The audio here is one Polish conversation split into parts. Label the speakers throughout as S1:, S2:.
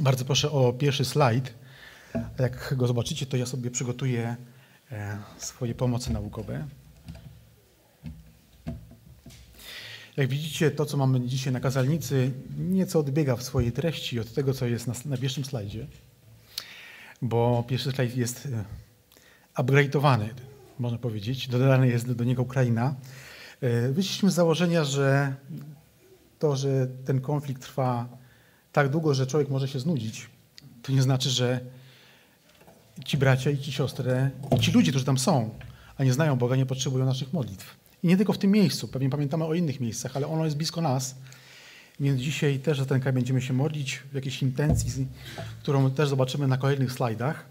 S1: Bardzo proszę o pierwszy slajd. Jak go zobaczycie, to ja sobie przygotuję e, swoje pomocy naukowe. Jak widzicie, to co mamy dzisiaj na kazalnicy nieco odbiega w swojej treści od tego, co jest na, na pierwszym slajdzie, bo pierwszy slajd jest e, upgrade'owany, można powiedzieć. Dodany jest do niego Ukraina. E, wyszliśmy z założenia, że to, że ten konflikt trwa tak długo, że człowiek może się znudzić, to nie znaczy, że ci bracia i ci siostry i ci ludzie, którzy tam są, a nie znają Boga, nie potrzebują naszych modlitw. I nie tylko w tym miejscu, pewnie pamiętamy o innych miejscach, ale ono jest blisko nas. Więc dzisiaj też za ten kraj będziemy się modlić w jakiejś intencji, którą też zobaczymy na kolejnych slajdach.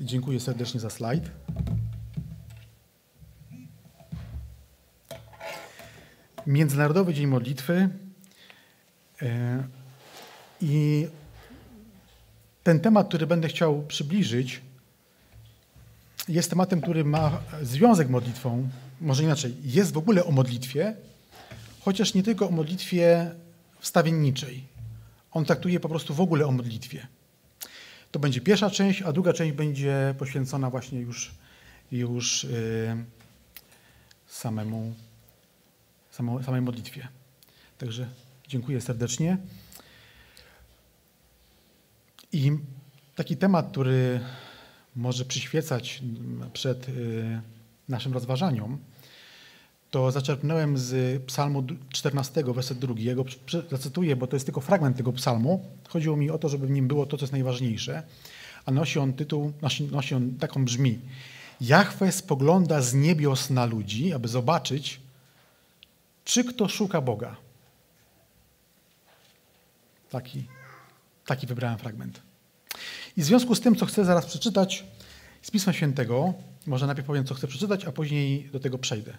S1: Dziękuję serdecznie za slajd. Międzynarodowy Dzień Modlitwy. I ten temat, który będę chciał przybliżyć, jest tematem, który ma związek z modlitwą. Może inaczej, jest w ogóle o modlitwie, chociaż nie tylko o modlitwie wstawienniczej. On traktuje po prostu w ogóle o modlitwie. To będzie pierwsza część, a druga część będzie poświęcona właśnie już, już yy, samemu samej modlitwie. Także dziękuję serdecznie. I taki temat, który może przyświecać przed y, naszym rozważaniom, to zaczerpnąłem z psalmu 14, werset drugi. Ja go zacytuję, bo to jest tylko fragment tego psalmu. Chodziło mi o to, żeby w nim było to, co jest najważniejsze. A nosi on tytuł, nosi, nosi on taką brzmi. Jachwę spogląda z niebios na ludzi, aby zobaczyć, czy kto szuka Boga? Taki, taki wybrałem fragment. I w związku z tym, co chcę zaraz przeczytać z Pisma Świętego, może najpierw powiem, co chcę przeczytać, a później do tego przejdę.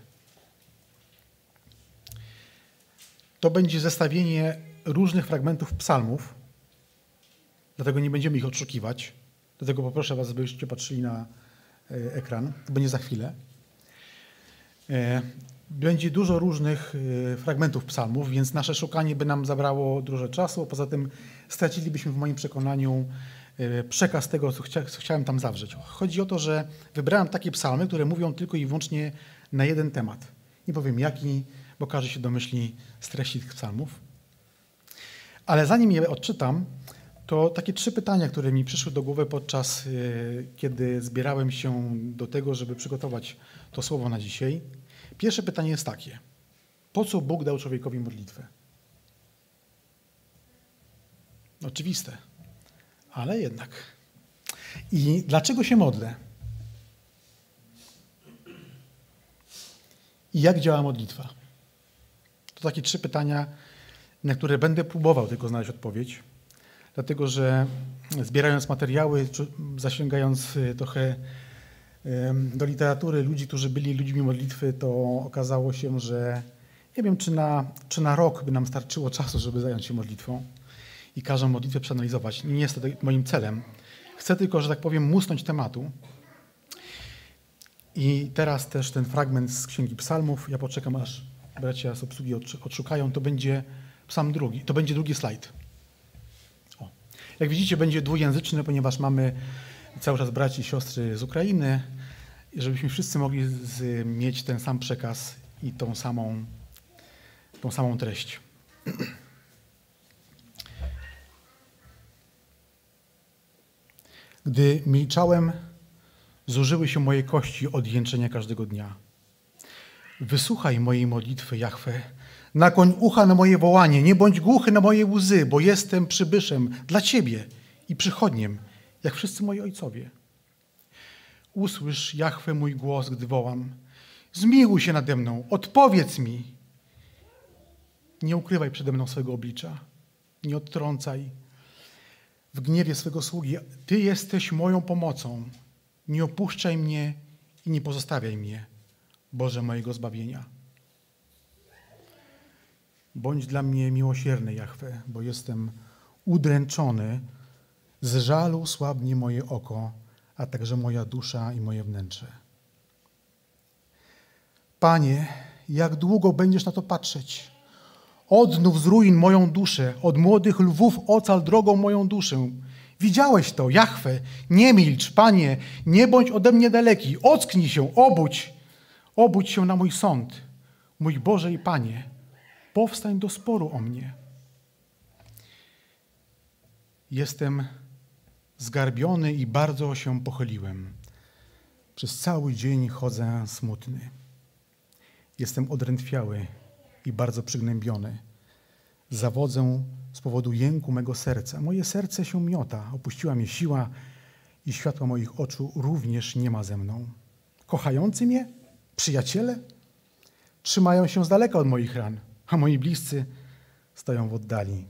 S1: To będzie zestawienie różnych fragmentów psalmów, dlatego nie będziemy ich odszukiwać. Dlatego poproszę Was, żebyście patrzyli na e, ekran. To będzie za chwilę. E, będzie dużo różnych y, fragmentów psalmów, więc nasze szukanie by nam zabrało dużo czasu. Poza tym stracilibyśmy w moim przekonaniu y, przekaz tego, co, chcia, co chciałem tam zawrzeć. Chodzi o to, że wybrałem takie psalmy, które mówią tylko i wyłącznie na jeden temat. Nie powiem jaki, bo każdy się domyśli z treści tych psalmów. Ale zanim je odczytam, to takie trzy pytania, które mi przyszły do głowy podczas, y, kiedy zbierałem się do tego, żeby przygotować to słowo na dzisiaj. Pierwsze pytanie jest takie. Po co Bóg dał człowiekowi modlitwę? Oczywiste, ale jednak. I dlaczego się modlę? I jak działa modlitwa? To takie trzy pytania, na które będę próbował tylko znaleźć odpowiedź, dlatego że zbierając materiały, zasięgając y, trochę do literatury ludzi, którzy byli ludźmi modlitwy, to okazało się, że nie wiem, czy na, czy na rok by nam starczyło czasu, żeby zająć się modlitwą i każdą modlitwę przeanalizować. Nie jest to moim celem. Chcę tylko, że tak powiem, musnąć tematu. I teraz też ten fragment z Księgi Psalmów. Ja poczekam, aż bracia z obsługi odszukają. To będzie psalm drugi. To będzie drugi slajd. O. Jak widzicie, będzie dwujęzyczny, ponieważ mamy cały czas braci i siostry z Ukrainy, żebyśmy wszyscy mogli z, mieć ten sam przekaz i tą samą, tą samą treść. Gdy milczałem, zużyły się moje kości od jęczenia każdego dnia. Wysłuchaj mojej modlitwy, Jachwę. Nakoń ucha na moje wołanie. Nie bądź głuchy na moje łzy, bo jestem przybyszem dla Ciebie i przychodniem jak wszyscy moi ojcowie. Usłysz, Jachwę, mój głos, gdy wołam. Zmiłuj się nade mną, odpowiedz mi. Nie ukrywaj przede mną swego oblicza, nie odtrącaj w gniewie swego sługi. Ty jesteś moją pomocą. Nie opuszczaj mnie i nie pozostawiaj mnie, Boże mojego zbawienia. Bądź dla mnie miłosierny, Jachwę, bo jestem udręczony z żalu słabnie moje oko, a także moja dusza i moje wnętrze. Panie, jak długo będziesz na to patrzeć? Odnów z ruin moją duszę, od młodych lwów ocal drogą moją duszę. Widziałeś to, Jachwę, nie milcz, Panie, nie bądź ode mnie daleki, ocknij się, obudź, obudź się na mój sąd. Mój Boże i Panie, powstań do sporu o mnie. Jestem zgarbiony i bardzo się pochyliłem. Przez cały dzień chodzę smutny. Jestem odrętwiały i bardzo przygnębiony. Zawodzę z powodu jęku mego serca. Moje serce się miota, opuściła mnie siła i światła moich oczu również nie ma ze mną. Kochający mnie, przyjaciele, trzymają się z daleka od moich ran, a moi bliscy stoją w oddali.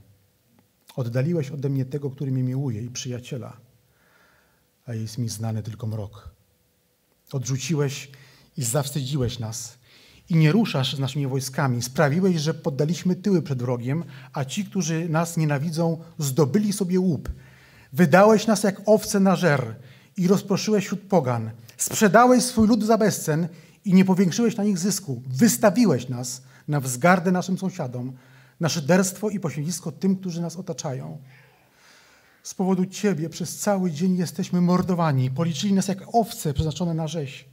S1: Oddaliłeś ode mnie tego, który mnie miłuje i przyjaciela, a jest mi znany tylko mrok. Odrzuciłeś i zawstydziłeś nas i nie ruszasz z naszymi wojskami. Sprawiłeś, że poddaliśmy tyły przed wrogiem, a ci, którzy nas nienawidzą, zdobyli sobie łup. Wydałeś nas jak owce na żer i rozproszyłeś wśród pogan. Sprzedałeś swój lud za bezcen i nie powiększyłeś na nich zysku. Wystawiłeś nas na wzgardę naszym sąsiadom, na szyderstwo i pośmiewisko tym, którzy nas otaczają. Z powodu Ciebie przez cały dzień jesteśmy mordowani. Policzyli nas jak owce przeznaczone na rzeź.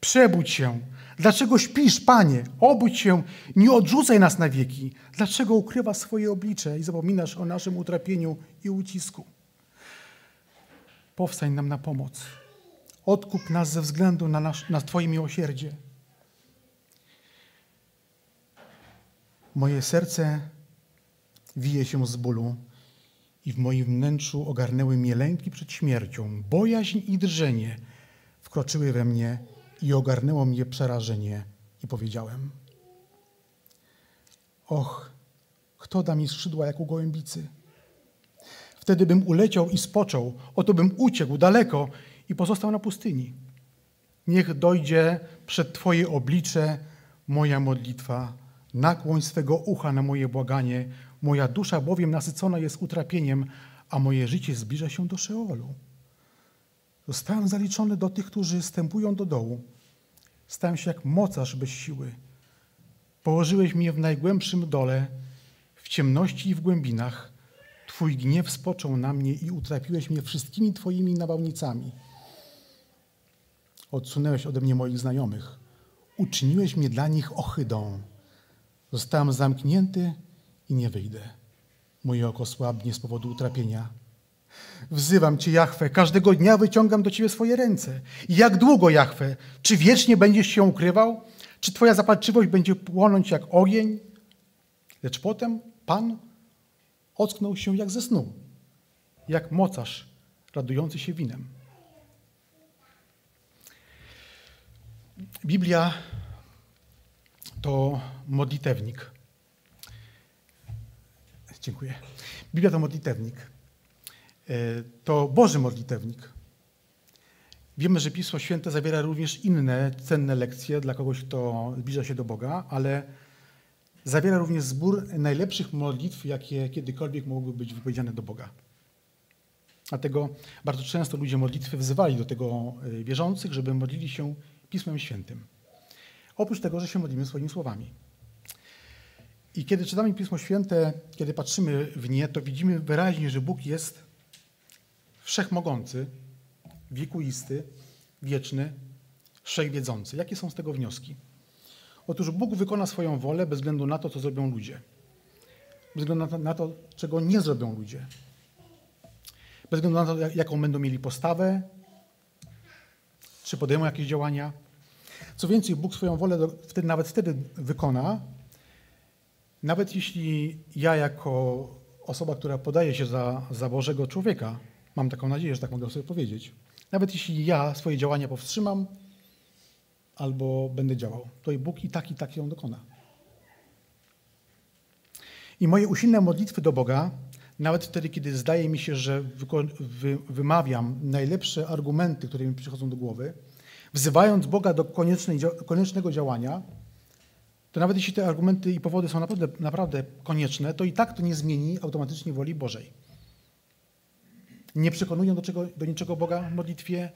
S1: Przebudź się. Dlaczego śpisz, Panie? Obudź się, nie odrzucaj nas na wieki. Dlaczego ukrywasz swoje oblicze i zapominasz o naszym utrapieniu i ucisku? Powstań nam na pomoc. Odkup nas ze względu na, nasz, na Twoje miłosierdzie. Moje serce wije się z bólu i w moim wnętrzu ogarnęły mnie lęki przed śmiercią. Bojaźń i drżenie wkroczyły we mnie i ogarnęło mnie przerażenie i powiedziałem: Och, kto da mi skrzydła jak u gołębicy? Wtedy bym uleciał i spoczął, oto bym uciekł daleko i pozostał na pustyni. Niech dojdzie przed Twoje oblicze moja modlitwa, nakłoń swego ucha na moje błaganie, moja dusza bowiem nasycona jest utrapieniem, a moje życie zbliża się do Szeolu. Zostałem zaliczony do tych, którzy stępują do dołu. Stałem się jak mocarz bez siły. Położyłeś mnie w najgłębszym dole, w ciemności i w głębinach. Twój gniew spoczął na mnie i utrapiłeś mnie wszystkimi Twoimi nawałnicami. Odsunęłeś ode mnie moich znajomych. Uczyniłeś mnie dla nich ohydą. Zostałem zamknięty i nie wyjdę. Moje oko słabnie z powodu utrapienia. Wzywam Cię, Jachwę, każdego dnia wyciągam do Ciebie swoje ręce. Jak długo, Jachwę? Czy wiecznie będziesz się ukrywał? Czy Twoja zapalczywość będzie płonąć jak ogień? Lecz potem Pan ocknął się jak ze snu, jak mocarz radujący się winem. Biblia to modlitewnik. Dziękuję. Biblia to modlitewnik. E, to Boży modlitewnik. Wiemy, że Pismo Święte zawiera również inne cenne lekcje dla kogoś, kto zbliża się do Boga, ale zawiera również zbór najlepszych modlitw, jakie kiedykolwiek mogły być wypowiedziane do Boga. Dlatego bardzo często ludzie modlitwy wzywali do tego e, wierzących, żeby modlili się Pismem Świętym. Oprócz tego, że się modlimy swoimi słowami. I kiedy czytamy Pismo Święte, kiedy patrzymy w nie, to widzimy wyraźnie, że Bóg jest wszechmogący, wiekuisty, wieczny, wszechwiedzący. Jakie są z tego wnioski? Otóż Bóg wykona swoją wolę bez względu na to, co zrobią ludzie. Bez względu na to, na to czego nie zrobią ludzie. Bez względu na to, jaką będą mieli postawę, czy podejmą jakieś działania. Co więcej, Bóg swoją wolę wtedy, nawet wtedy wykona, nawet jeśli ja jako osoba, która podaje się za, za Bożego człowieka, mam taką nadzieję, że tak mogę sobie powiedzieć, nawet jeśli ja swoje działania powstrzymam albo będę działał, to i Bóg i tak, i tak ją dokona. I moje usilne modlitwy do Boga, nawet wtedy, kiedy zdaje mi się, że wy wymawiam najlepsze argumenty, które mi przychodzą do głowy, wzywając Boga do koniecznego działania, to nawet jeśli te argumenty i powody są naprawdę, naprawdę konieczne, to i tak to nie zmieni automatycznie woli Bożej. Nie przekonuję do, czego, do niczego Boga w modlitwie,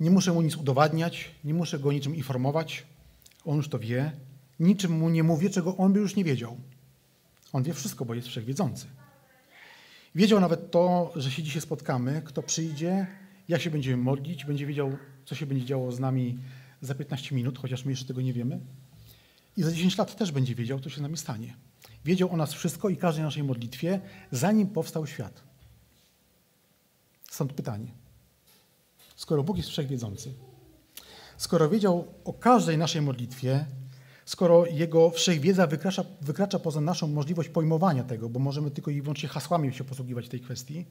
S1: nie muszę mu nic udowadniać, nie muszę go niczym informować. On już to wie Niczym mu nie mówię, czego on by już nie wiedział. On wie wszystko, bo jest wszechwiedzący. Wiedział nawet to, że się dzisiaj spotkamy, kto przyjdzie, jak się będziemy modlić, będzie wiedział, co się będzie działo z nami za 15 minut, chociaż my jeszcze tego nie wiemy. I za 10 lat też będzie wiedział, co się z nami stanie. Wiedział o nas wszystko i każdej naszej modlitwie, zanim powstał świat. Stąd pytanie. Skoro Bóg jest wszechwiedzący, skoro wiedział o każdej naszej modlitwie, skoro Jego wszechwiedza wykracza, wykracza poza naszą możliwość pojmowania tego, bo możemy tylko i wyłącznie hasłami się posługiwać w tej kwestii,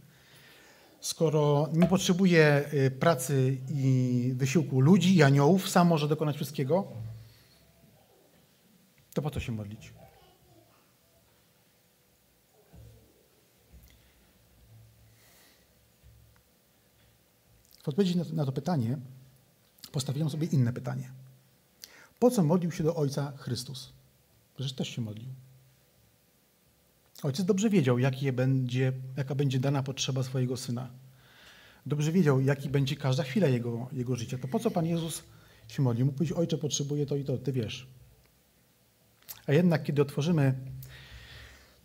S1: skoro nie potrzebuje y, pracy i wysiłku ludzi i aniołów, sam może dokonać wszystkiego, to po co się modlić? W odpowiedzi na to pytanie postawiłem sobie inne pytanie. Po co modlił się do Ojca Chrystus? Przecież też się modlił. Ojciec dobrze wiedział, będzie, jaka będzie dana potrzeba swojego syna. Dobrze wiedział, jaki będzie każda chwila jego, jego życia. To po co Pan Jezus się modlił? Mógł powiedzieć, Ojcze, potrzebuję to i to, Ty wiesz. A jednak, kiedy otworzymy,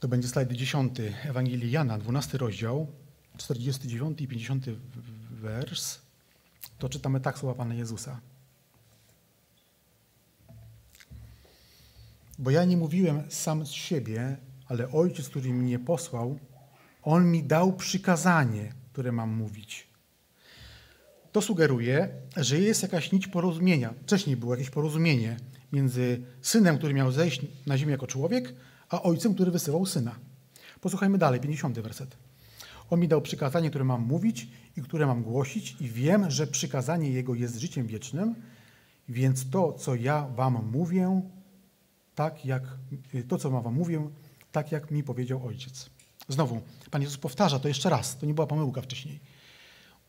S1: to będzie slajd 10 Ewangelii Jana, 12 rozdział, 49 i 50 wers, to czytamy tak słowa Pana Jezusa. Bo ja nie mówiłem sam z siebie, ale Ojciec, który mnie posłał, On mi dał przykazanie, które mam mówić. To sugeruje, że jest jakaś nić porozumienia. Wcześniej było jakieś porozumienie między synem, który miał zejść na ziemię jako człowiek, a ojcem, który wysyłał syna. Posłuchajmy dalej, 50 werset. On mi dał przykazanie, które mam mówić i które mam głosić, i wiem, że przykazanie Jego jest życiem wiecznym, więc to, co ja wam mówię, tak jak, to, co wam mówię, tak jak mi powiedział Ojciec. Znowu, Pan Jezus powtarza to jeszcze raz, to nie była pomyłka wcześniej.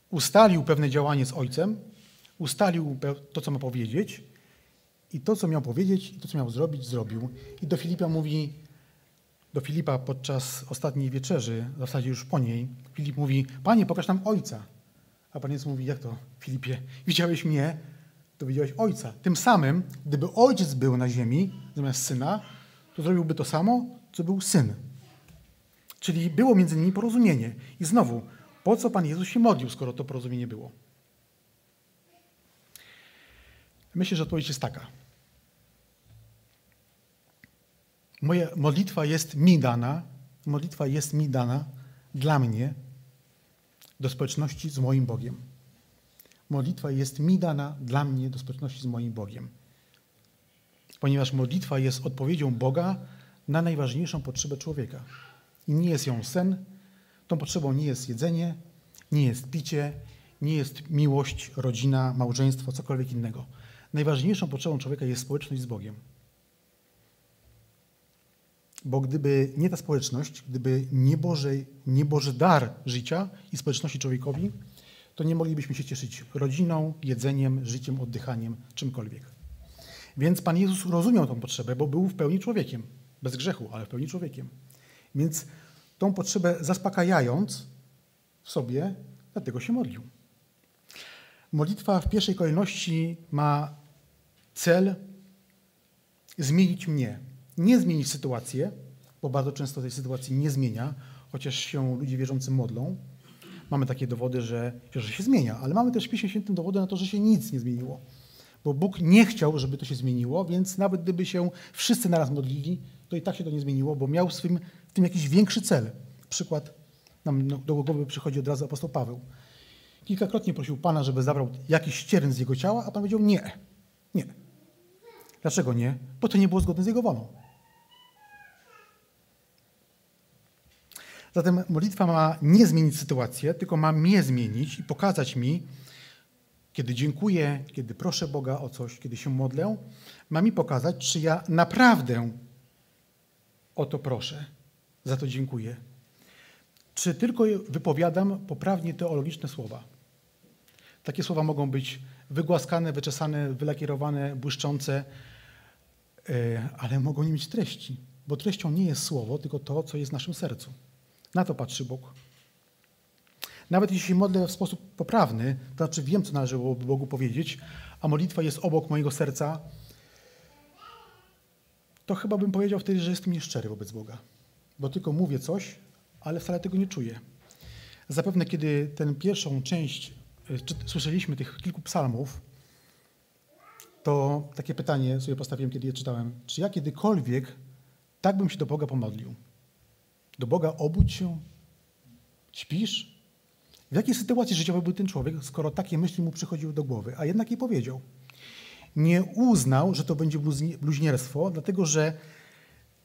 S1: Ustalił pewne działanie z Ojcem, ustalił to, co ma powiedzieć i to, co miał powiedzieć i to, co miał zrobić, zrobił. I do Filipa mówi, do Filipa podczas ostatniej wieczerzy, w zasadzie już po niej, Filip mówi, Panie, pokaż nam Ojca. A Pan Jezus mówi, jak to, Filipie, widziałeś mnie, to widziałeś Ojca. Tym samym, gdyby Ojciec był na ziemi zamiast Syna, to zrobiłby to samo, co był Syn. Czyli było między nimi porozumienie. I znowu, po co Pan Jezus się modlił, skoro to porozumienie było? Myślę, że odpowiedź jest taka. Moja modlitwa jest mi dana, modlitwa jest mi dana dla mnie do społeczności z moim Bogiem. Modlitwa jest mi dana dla mnie do społeczności z moim Bogiem. Ponieważ modlitwa jest odpowiedzią Boga na najważniejszą potrzebę człowieka. I nie jest ją sen, tą potrzebą nie jest jedzenie, nie jest picie, nie jest miłość, rodzina, małżeństwo, cokolwiek innego. Najważniejszą potrzebą człowieka jest społeczność z Bogiem. Bo gdyby nie ta społeczność, gdyby nie Boży, nie Boży dar życia i społeczności człowiekowi, to nie moglibyśmy się cieszyć rodziną, jedzeniem, życiem, oddychaniem, czymkolwiek. Więc Pan Jezus rozumiał tą potrzebę, bo był w pełni człowiekiem. Bez grzechu, ale w pełni człowiekiem. Więc tą potrzebę zaspokajając w sobie, dlatego się modlił. Modlitwa w pierwszej kolejności ma cel zmienić mnie, nie zmienić sytuację, bo bardzo często tej sytuacji nie zmienia, chociaż się ludzie wierzący modlą. Mamy takie dowody, że, że się zmienia, ale mamy też w Piśmie Świętym dowody na to, że się nic nie zmieniło. Bo Bóg nie chciał, żeby to się zmieniło, więc nawet gdyby się wszyscy naraz modlili, to i tak się to nie zmieniło, bo miał w, swym, w tym jakiś większy cel. Przykład nam do głowy przychodzi od razu apostoł Paweł. Kilkakrotnie prosił Pana, żeby zabrał jakiś ścierń z jego ciała, a Pan powiedział nie, nie. Dlaczego nie? Bo to nie było zgodne z jego wolą. Zatem modlitwa ma nie zmienić sytuację, tylko ma mnie zmienić i pokazać mi, kiedy dziękuję, kiedy proszę Boga o coś, kiedy się modlę, ma mi pokazać, czy ja naprawdę o to proszę, za to dziękuję. Czy tylko wypowiadam poprawnie teologiczne słowa. Takie słowa mogą być wygłaskane, wyczesane, wylakierowane, błyszczące, e, ale mogą nie mieć treści, bo treścią nie jest słowo, tylko to, co jest w naszym sercu. Na to patrzy Bóg. Nawet jeśli się modlę w sposób poprawny, to znaczy wiem, co należy Bogu powiedzieć, a modlitwa jest obok mojego serca, to chyba bym powiedział wtedy, że jestem nieszczery wobec Boga. Bo tylko mówię coś, ale wcale tego nie czuję. Zapewne, kiedy tę pierwszą część y, czy, słyszeliśmy tych kilku psalmów, to takie pytanie sobie postawiłem, kiedy je czytałem. Czy ja kiedykolwiek tak bym się do Boga pomodlił? Do Boga obudź się? Śpisz? W jakiej sytuacji życiowej był ten człowiek, skoro takie myśli mu przychodziły do głowy? A jednak je powiedział. Nie uznał, że to będzie bluźnierstwo, dlatego że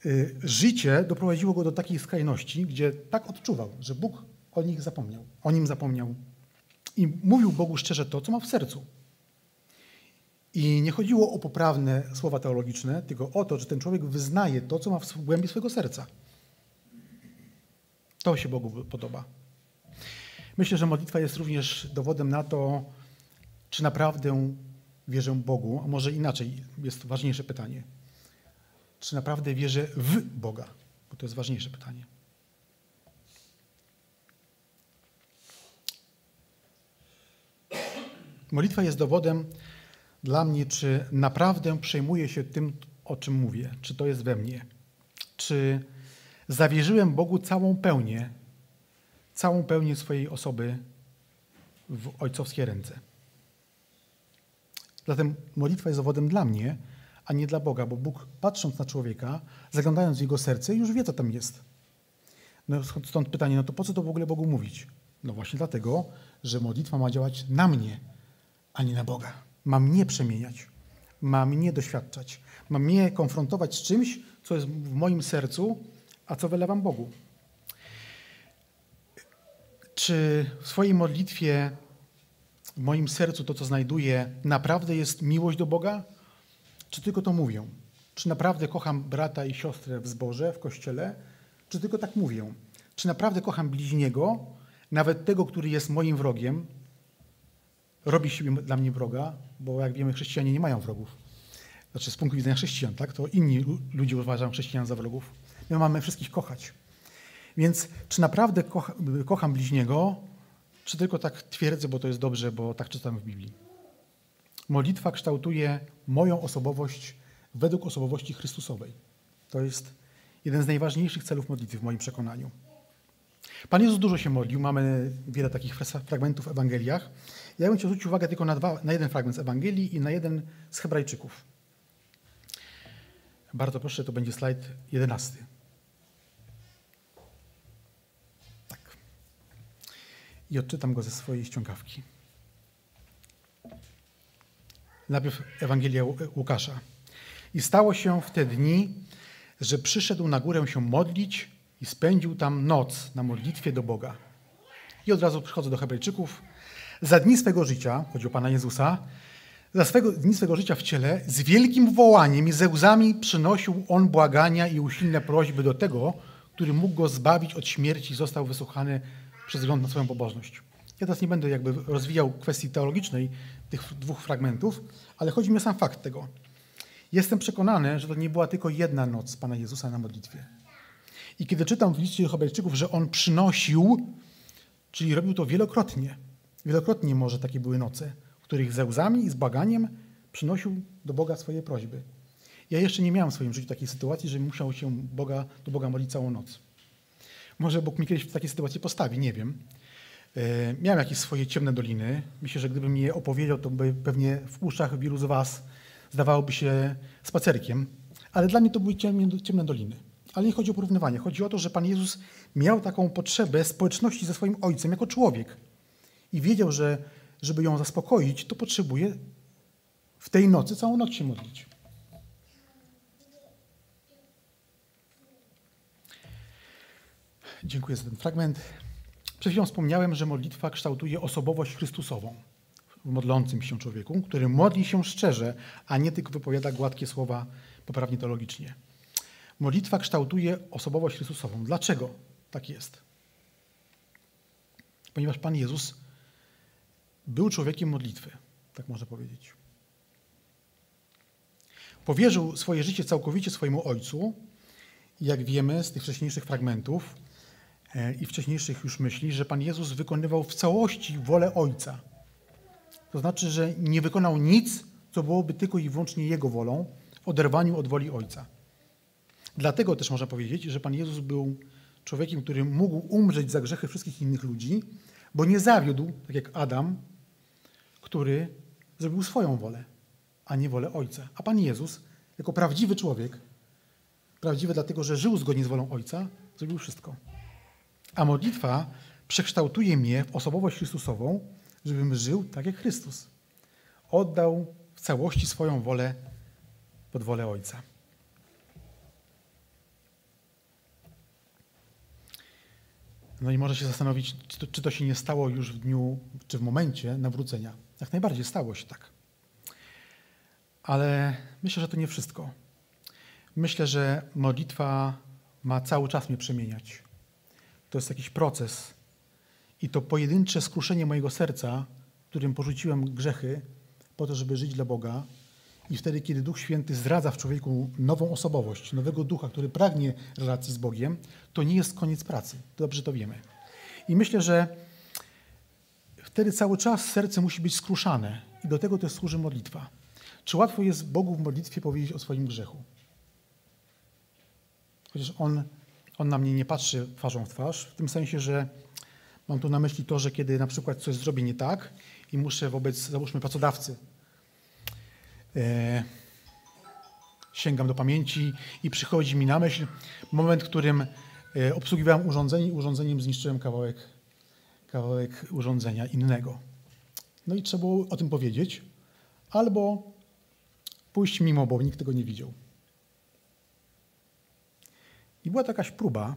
S1: y, życie doprowadziło go do takiej skrajności, gdzie tak odczuwał, że Bóg o nich zapomniał, o nim zapomniał. I mówił Bogu szczerze to, co ma w sercu. I nie chodziło o poprawne słowa teologiczne, tylko o to, że ten człowiek wyznaje to, co ma w głębi swojego serca. To się Bogu podoba. Myślę, że modlitwa jest również dowodem na to, czy naprawdę wierzę Bogu, a może inaczej, jest ważniejsze pytanie. Czy naprawdę wierzę w Boga? Bo to jest ważniejsze pytanie. Modlitwa jest dowodem dla mnie, czy naprawdę przejmuję się tym, o czym mówię, czy to jest we mnie, czy zawierzyłem Bogu całą pełnię, całą pełnię swojej osoby w ojcowskie ręce. Zatem modlitwa jest dowodem dla mnie, a nie dla Boga, bo Bóg patrząc na człowieka, zaglądając w jego serce, już wie, co tam jest. No, stąd pytanie, no to po co to w ogóle Bogu mówić? No właśnie dlatego, że modlitwa ma działać na mnie, a nie na Boga. Ma mnie przemieniać, ma mnie doświadczać, ma mnie konfrontować z czymś, co jest w moim sercu, a co wylewam Bogu. Czy w swojej modlitwie, w moim sercu to, co znajduję, naprawdę jest miłość do Boga? Czy tylko to mówię? Czy naprawdę kocham brata i siostrę w zborze, w kościele? Czy tylko tak mówię? Czy naprawdę kocham bliźniego, nawet tego, który jest moim wrogiem, robi siebie dla mnie wroga, bo jak wiemy, chrześcijanie nie mają wrogów. Znaczy z punktu widzenia chrześcijan, tak? To inni ludzie uważają chrześcijan za wrogów. My mamy wszystkich kochać. Więc czy naprawdę kocha, kocham bliźniego, czy tylko tak twierdzę, bo to jest dobrze, bo tak czytam w Biblii? Modlitwa kształtuje moją osobowość według osobowości Chrystusowej. To jest jeden z najważniejszych celów modlitwy w moim przekonaniu. Pan Jezus dużo się modlił, mamy wiele takich fragmentów w Ewangeliach. Ja bym chciał zwrócić uwagę tylko na, dwa, na jeden fragment z Ewangelii i na jeden z Hebrajczyków. Bardzo proszę, to będzie slajd jedenasty. I odczytam go ze swojej ściągawki. Najpierw Ewangelia Łukasza. I stało się w te dni, że przyszedł na górę się modlić i spędził tam noc na modlitwie do Boga. I od razu przychodzę do Hebrajczyków. Za dni swego życia, chodzi o Pana Jezusa, za swego, dni swego życia w ciele, z wielkim wołaniem i ze łzami przynosił on błagania i usilne prośby do tego, który mógł go zbawić od śmierci został wysłuchany przez wzgląd na swoją pobożność. Ja teraz nie będę jakby rozwijał kwestii teologicznej tych dwóch fragmentów, ale chodzi mi o sam fakt tego. Jestem przekonany, że to nie była tylko jedna noc Pana Jezusa na modlitwie. I kiedy czytam w liście Hebrajczyków, że on przynosił, czyli robił to wielokrotnie, wielokrotnie może takie były noce, w których ze łzami i z baganiem przynosił do Boga swoje prośby. Ja jeszcze nie miałem w swoim życiu takiej sytuacji, że musiał się Boga, do Boga modlić całą noc. Może Bóg mi kiedyś w takiej sytuacji postawi, nie wiem. E, miałem jakieś swoje ciemne doliny. Myślę, że gdybym je opowiedział, to by pewnie w uszach wielu z Was zdawałoby się spacerkiem. Ale dla mnie to były ciemne doliny. Ale nie chodzi o porównywanie. Chodzi o to, że Pan Jezus miał taką potrzebę społeczności ze swoim Ojcem jako człowiek. I wiedział, że żeby ją zaspokoić, to potrzebuje w tej nocy całą noc się modlić. Dziękuję za ten fragment. Przed chwilą wspomniałem, że modlitwa kształtuje osobowość Chrystusową w modlącym się człowieku, który modli się szczerze, a nie tylko wypowiada gładkie słowa poprawnie teologicznie. Modlitwa kształtuje osobowość Chrystusową. Dlaczego tak jest? Ponieważ Pan Jezus był człowiekiem modlitwy, tak można powiedzieć. Powierzył swoje życie całkowicie swojemu Ojcu, jak wiemy z tych wcześniejszych fragmentów i wcześniejszych już myśli, że Pan Jezus wykonywał w całości wolę Ojca. To znaczy, że nie wykonał nic, co byłoby tylko i wyłącznie Jego wolą, w oderwaniu od woli Ojca. Dlatego też można powiedzieć, że Pan Jezus był człowiekiem, który mógł umrzeć za grzechy wszystkich innych ludzi, bo nie zawiódł, tak jak Adam, który zrobił swoją wolę, a nie wolę Ojca. A Pan Jezus, jako prawdziwy człowiek, prawdziwy dlatego, że żył zgodnie z wolą Ojca, zrobił wszystko. A modlitwa przekształtuje mnie w osobowość Chrystusową, żebym żył tak jak Chrystus. Oddał w całości swoją wolę pod wolę Ojca. No i może się zastanowić, czy to, czy to się nie stało już w dniu, czy w momencie nawrócenia. Jak najbardziej stało się tak. Ale myślę, że to nie wszystko. Myślę, że modlitwa ma cały czas mnie przemieniać. To jest jakiś proces. I to pojedyncze skruszenie mojego serca, którym porzuciłem grzechy, po to, żeby żyć dla Boga. I wtedy, kiedy Duch Święty zdradza w człowieku nową osobowość, nowego ducha, który pragnie relacji z Bogiem, to nie jest koniec pracy. Dobrze to wiemy. I myślę, że wtedy cały czas serce musi być skruszane. I do tego też służy modlitwa. Czy łatwo jest Bogu w modlitwie powiedzieć o swoim grzechu? Chociaż On, on na mnie nie patrzy twarzą w twarz, w tym sensie, że mam tu na myśli to, że kiedy na przykład coś zrobię nie tak i muszę wobec, załóżmy, pracodawcy e, sięgam do pamięci i przychodzi mi na myśl moment, w którym e, obsługiwałem urządzenie i urządzeniem zniszczyłem kawałek, kawałek urządzenia innego. No i trzeba było o tym powiedzieć, albo pójść mimo, bo nikt tego nie widział. I była to jakaś próba,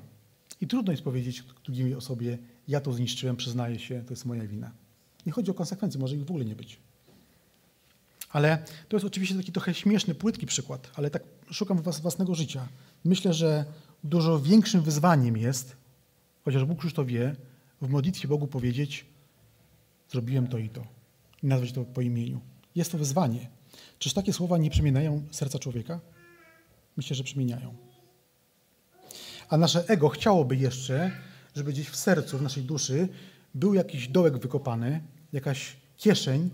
S1: i trudno jest powiedzieć drugiej osobie, ja to zniszczyłem, przyznaję się, to jest moja wina. Nie chodzi o konsekwencje, może ich w ogóle nie być. Ale to jest oczywiście taki trochę śmieszny, płytki przykład, ale tak szukam was, własnego życia. Myślę, że dużo większym wyzwaniem jest, chociaż Bóg już to wie, w modlitwie Bogu powiedzieć, zrobiłem to i to. I nazwać to po imieniu. Jest to wyzwanie. Czyż takie słowa nie przemieniają serca człowieka? Myślę, że przemieniają. A nasze ego chciałoby jeszcze, żeby gdzieś w sercu, w naszej duszy był jakiś dołek wykopany, jakaś kieszeń,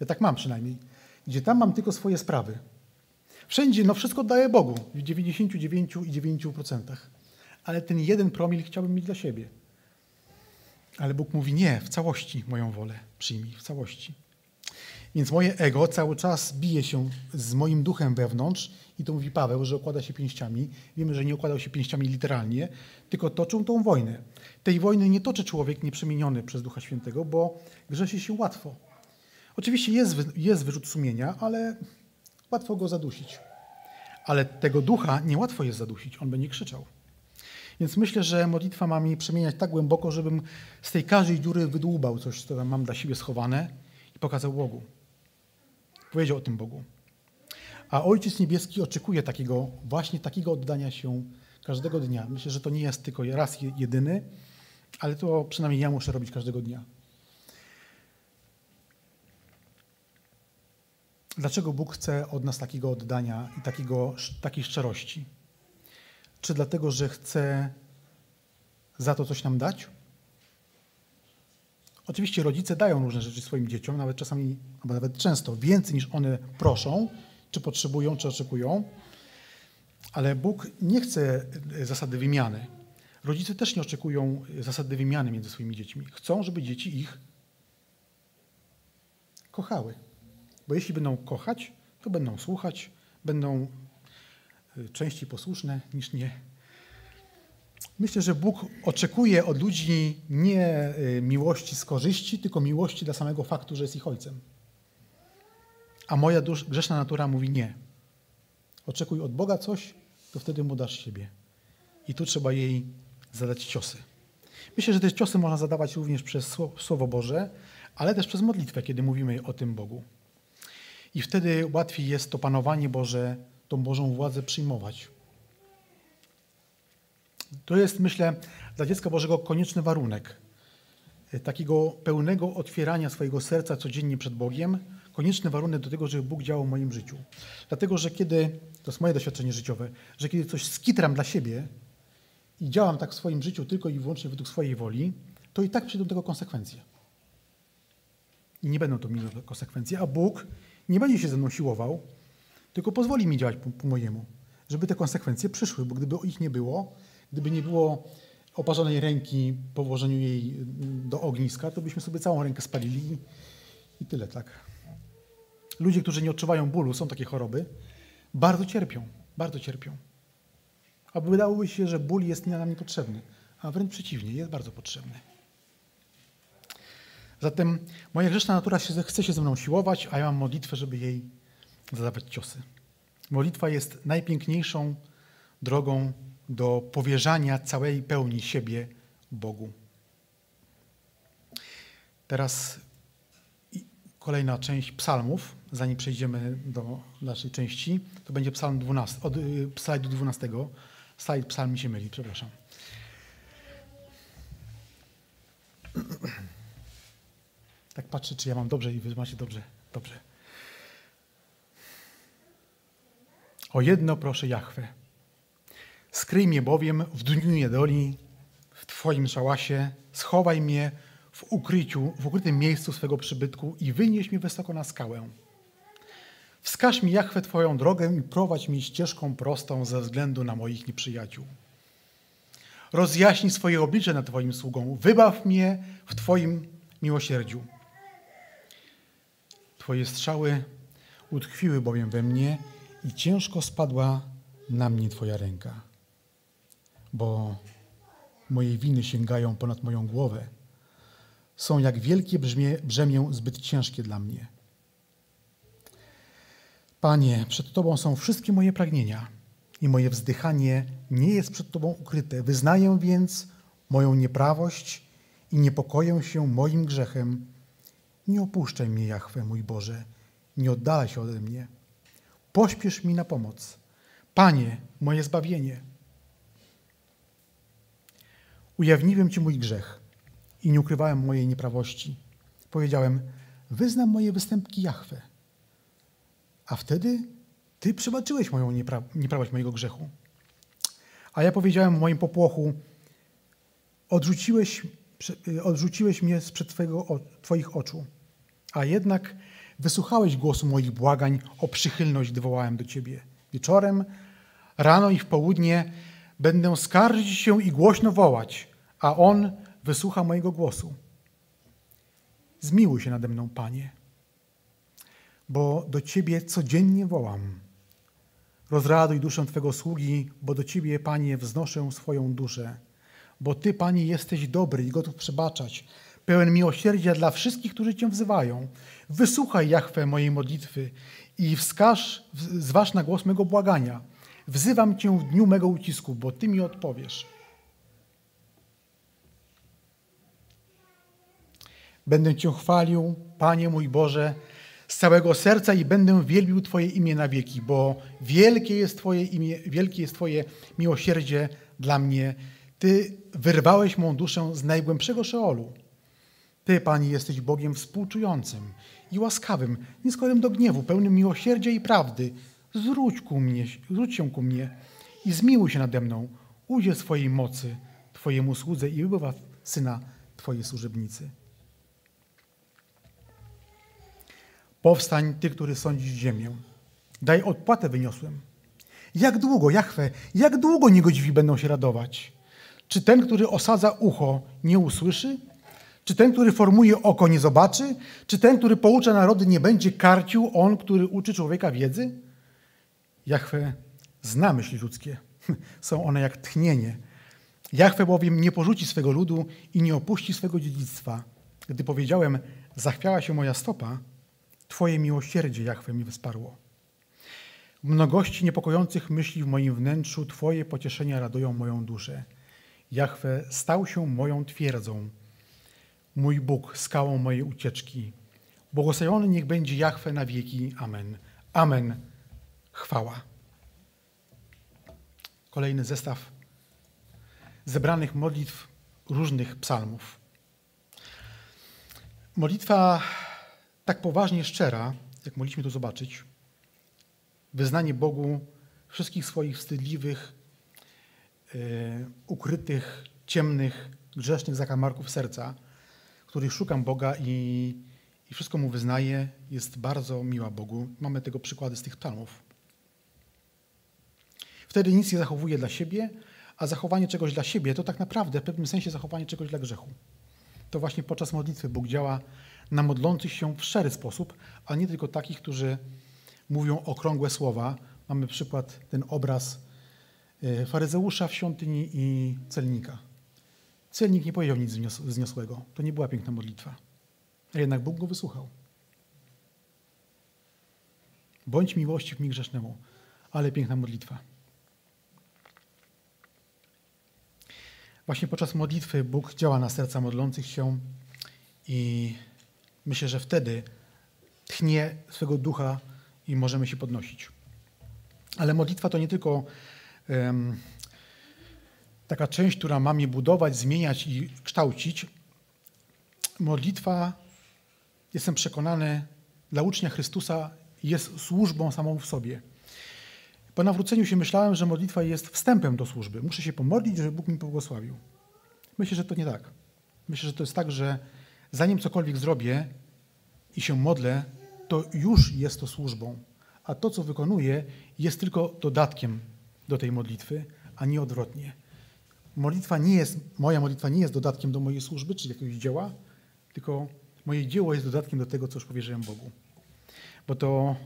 S1: ja tak mam przynajmniej, gdzie tam mam tylko swoje sprawy. Wszędzie, no wszystko daję Bogu, w 99,9%. Ale ten jeden promil chciałbym mieć dla siebie. Ale Bóg mówi, nie, w całości moją wolę przyjmij, w całości. Więc moje ego cały czas bije się z moim duchem wewnątrz i to mówi Paweł, że okłada się pięściami. Wiemy, że nie okładał się pięściami literalnie, tylko toczył tą wojnę. Tej wojny nie toczy człowiek nieprzemieniony przez Ducha Świętego, bo grzeszy się łatwo. Oczywiście jest, jest wyrzut sumienia, ale łatwo go zadusić. Ale tego ducha niełatwo jest zadusić, on będzie krzyczał. Więc myślę, że modlitwa ma mnie przemieniać tak głęboko, żebym z tej każdej dziury wydłubał coś, co tam mam dla siebie schowane i pokazał Bogu. Powiedział o tym Bogu. A Ojciec Niebieski oczekuje takiego, właśnie takiego oddania się każdego dnia. Myślę, że to nie jest tylko raz jedyny, ale to przynajmniej ja muszę robić każdego dnia. Dlaczego Bóg chce od nas takiego oddania i takiego, takiej szczerości? Czy dlatego, że chce za to coś nam dać? Oczywiście rodzice dają różne rzeczy swoim dzieciom, nawet czasami, albo nawet często, więcej niż one proszą, czy potrzebują, czy oczekują. Ale Bóg nie chce zasady wymiany. Rodzice też nie oczekują zasady wymiany między swoimi dziećmi. Chcą, żeby dzieci ich kochały. Bo jeśli będą kochać, to będą słuchać, będą y, częściej posłuszne niż nie. Myślę, że Bóg oczekuje od ludzi nie y, miłości z korzyści, tylko miłości dla samego faktu, że jest ich ojcem. A moja dusz, grzeszna natura mówi nie. Oczekuj od Boga coś, to wtedy mu dasz siebie. I tu trzeba jej zadać ciosy. Myślę, że te ciosy można zadawać również przez Słowo Boże, ale też przez modlitwę, kiedy mówimy o tym Bogu. I wtedy łatwiej jest to panowanie Boże, tą Bożą władzę przyjmować. To jest, myślę, dla dziecka Bożego konieczny warunek e, takiego pełnego otwierania swojego serca codziennie przed Bogiem, konieczny warunek do tego, żeby Bóg działał w moim życiu. Dlatego, że kiedy, to jest moje doświadczenie życiowe, że kiedy coś skitram dla siebie i działam tak w swoim życiu tylko i wyłącznie według swojej woli, to i tak przyjdą tego konsekwencje. I nie będą to miłe konsekwencje, a Bóg nie będzie się ze mną siłował, tylko pozwoli mi działać po, po mojemu. żeby te konsekwencje przyszły, bo gdyby ich nie było, gdyby nie było oparzonej ręki po włożeniu jej do ogniska, to byśmy sobie całą rękę spalili i, tyle, tak. Ludzie, którzy nie odczuwają bólu, są takie choroby, bardzo cierpią, bardzo cierpią. A wydałoby się, że ból jest nam niepotrzebny, a wręcz przeciwnie, jest bardzo potrzebny. Zatem moja grzeszna natura chce się ze mną siłować, a ja mam modlitwę, żeby jej zadawać ciosy. Modlitwa jest najpiękniejszą drogą do powierzania całej pełni siebie Bogu. Teraz kolejna część psalmów, zanim przejdziemy do naszej części, to będzie psalm 12, od y, slajdu 12. Slajd psalm mi się myli, przepraszam. Tak patrzę, czy ja mam dobrze i wy macie dobrze. Dobrze. O jedno proszę Jachwę. Skryj mnie bowiem w dniu niedoli, w Twoim szałasie, schowaj mnie w ukryciu, w ukrytym miejscu swego przybytku i wynieś mnie wysoko na skałę. Wskaż mi, Jachwę, Twoją drogę i prowadź mnie ścieżką prostą ze względu na moich nieprzyjaciół. Rozjaśnij swoje oblicze nad Twoim sługą. Wybaw mnie w Twoim miłosierdziu. Twoje strzały utkwiły bowiem we mnie i ciężko spadła na mnie Twoja ręka, bo moje winy sięgają ponad moją głowę. Są jak wielkie brzmie, brzemię zbyt ciężkie dla mnie. Panie, przed Tobą są wszystkie moje pragnienia i moje wzdychanie nie jest przed Tobą ukryte. Wyznaję więc moją nieprawość i niepokoję się moim grzechem. Nie opuszczaj mnie, Jachwę, mój Boże, nie oddalaj się ode mnie. Pośpiesz mi na pomoc. Panie, moje zbawienie. Ujawniłem Ci mój grzech i nie ukrywałem mojej nieprawości. Powiedziałem, wyznam moje występki Jachwę. A wtedy Ty przebaczyłeś moją niepra nieprawość mojego grzechu. A ja powiedziałem w moim popłochu, odrzuciłeś, odrzuciłeś mnie sprzed twojego, Twoich oczu. A jednak wysłuchałeś głosu moich błagań o przychylność, gdy wołałem do Ciebie. Wieczorem, rano i w południe będę skarżyć się i głośno wołać, a On wysłucha mojego głosu. Zmiłuj się nade mną, Panie, bo do Ciebie codziennie wołam. Rozraduj duszę Twego sługi, bo do Ciebie, Panie, wznoszę swoją duszę. Bo Ty, Panie, jesteś dobry i gotów przebaczać, pełen miłosierdzia dla wszystkich, którzy Cię wzywają. Wysłuchaj, Jachwę, mojej modlitwy i wskaż, zważ na głos mego błagania. Wzywam Cię w dniu mego ucisku, bo Ty mi odpowiesz. Będę Cię chwalił, Panie mój Boże, z całego serca i będę wielbił Twoje imię na wieki, bo wielkie jest Twoje imię, wielkie jest Twoje miłosierdzie dla mnie. Ty wyrwałeś mą duszę z najgłębszego szeolu. Ty, Panie, jesteś Bogiem współczującym i łaskawym, nieskłonnym do gniewu, pełnym miłosierdzia i prawdy. Zwróć, ku mnie, zwróć się ku mnie i zmiłuj się nade mną. Udziel swojej mocy Twojemu słudze i wybaw syna Twojej służebnicy. Powstań, Ty, który sądzisz ziemię. Daj odpłatę wyniosłem. Jak długo, Jachwę, jak długo niegodziwi będą się radować? Czy ten, który osadza ucho, nie usłyszy? Czy ten, który formuje oko, nie zobaczy? Czy ten, który poucza narody, nie będzie karcił on, który uczy człowieka wiedzy? Jachwę zna myśli ludzkie. Są one jak tchnienie. Jachwę bowiem nie porzuci swego ludu i nie opuści swego dziedzictwa. Gdy powiedziałem, zachwiała się moja stopa, Twoje miłosierdzie, Jachwę, mi wysparło. W mnogości niepokojących myśli w moim wnętrzu Twoje pocieszenia radują moją duszę. Jachwę stał się moją twierdzą, mój Bóg, skałą mojej ucieczki. Błogosławiony niech będzie Jachwę na wieki. Amen. Amen. Chwała. Kolejny zestaw zebranych modlitw różnych psalmów. Modlitwa tak poważnie szczera, jak mogliśmy to zobaczyć, wyznanie Bogu wszystkich swoich wstydliwych, yy, ukrytych, ciemnych, grzesznych zakamarków serca, których szukam Boga i, i wszystko Mu wyznaję, jest bardzo miła Bogu. Mamy tego przykłady z tych psalmów. Wtedy nic nie zachowuje dla siebie, a zachowanie czegoś dla siebie to tak naprawdę w pewnym sensie zachowanie czegoś dla grzechu. To właśnie podczas modlitwy Bóg działa na modlących się w szczery sposób, a nie tylko takich, którzy mówią okrągłe słowa. Mamy przykład, ten obraz e, faryzeusza w świątyni i celnika. Celnik nie powiedział nic zniosłego. To nie była piękna modlitwa. A jednak Bóg go wysłuchał. Bądź miłości w mi grzesznemu, ale piękna modlitwa. Właśnie podczas modlitwy Bóg działa na serca modlących się i myślę, że wtedy tchnie swego ducha i możemy się podnosić. Ale modlitwa to nie tylko um, taka część, która ma mnie budować, zmieniać i kształcić. Modlitwa, jestem przekonany, dla ucznia Chrystusa jest służbą samą w sobie. Po nawróceniu się myślałem, że modlitwa jest wstępem do służby. Muszę się pomodlić, żeby Bóg mi pobłogosławił. Myślę, że to nie tak. Myślę, że to jest tak, że zanim cokolwiek zrobię i się modlę, to już jest to służbą. A to, co wykonuję, jest tylko dodatkiem do tej modlitwy, a nie odwrotnie. Modlitwa nie jest, moja modlitwa nie jest dodatkiem do mojej służby czy jakiegoś dzieła, tylko moje dzieło jest dodatkiem do tego, co już powierzyłem Bogu. Bo to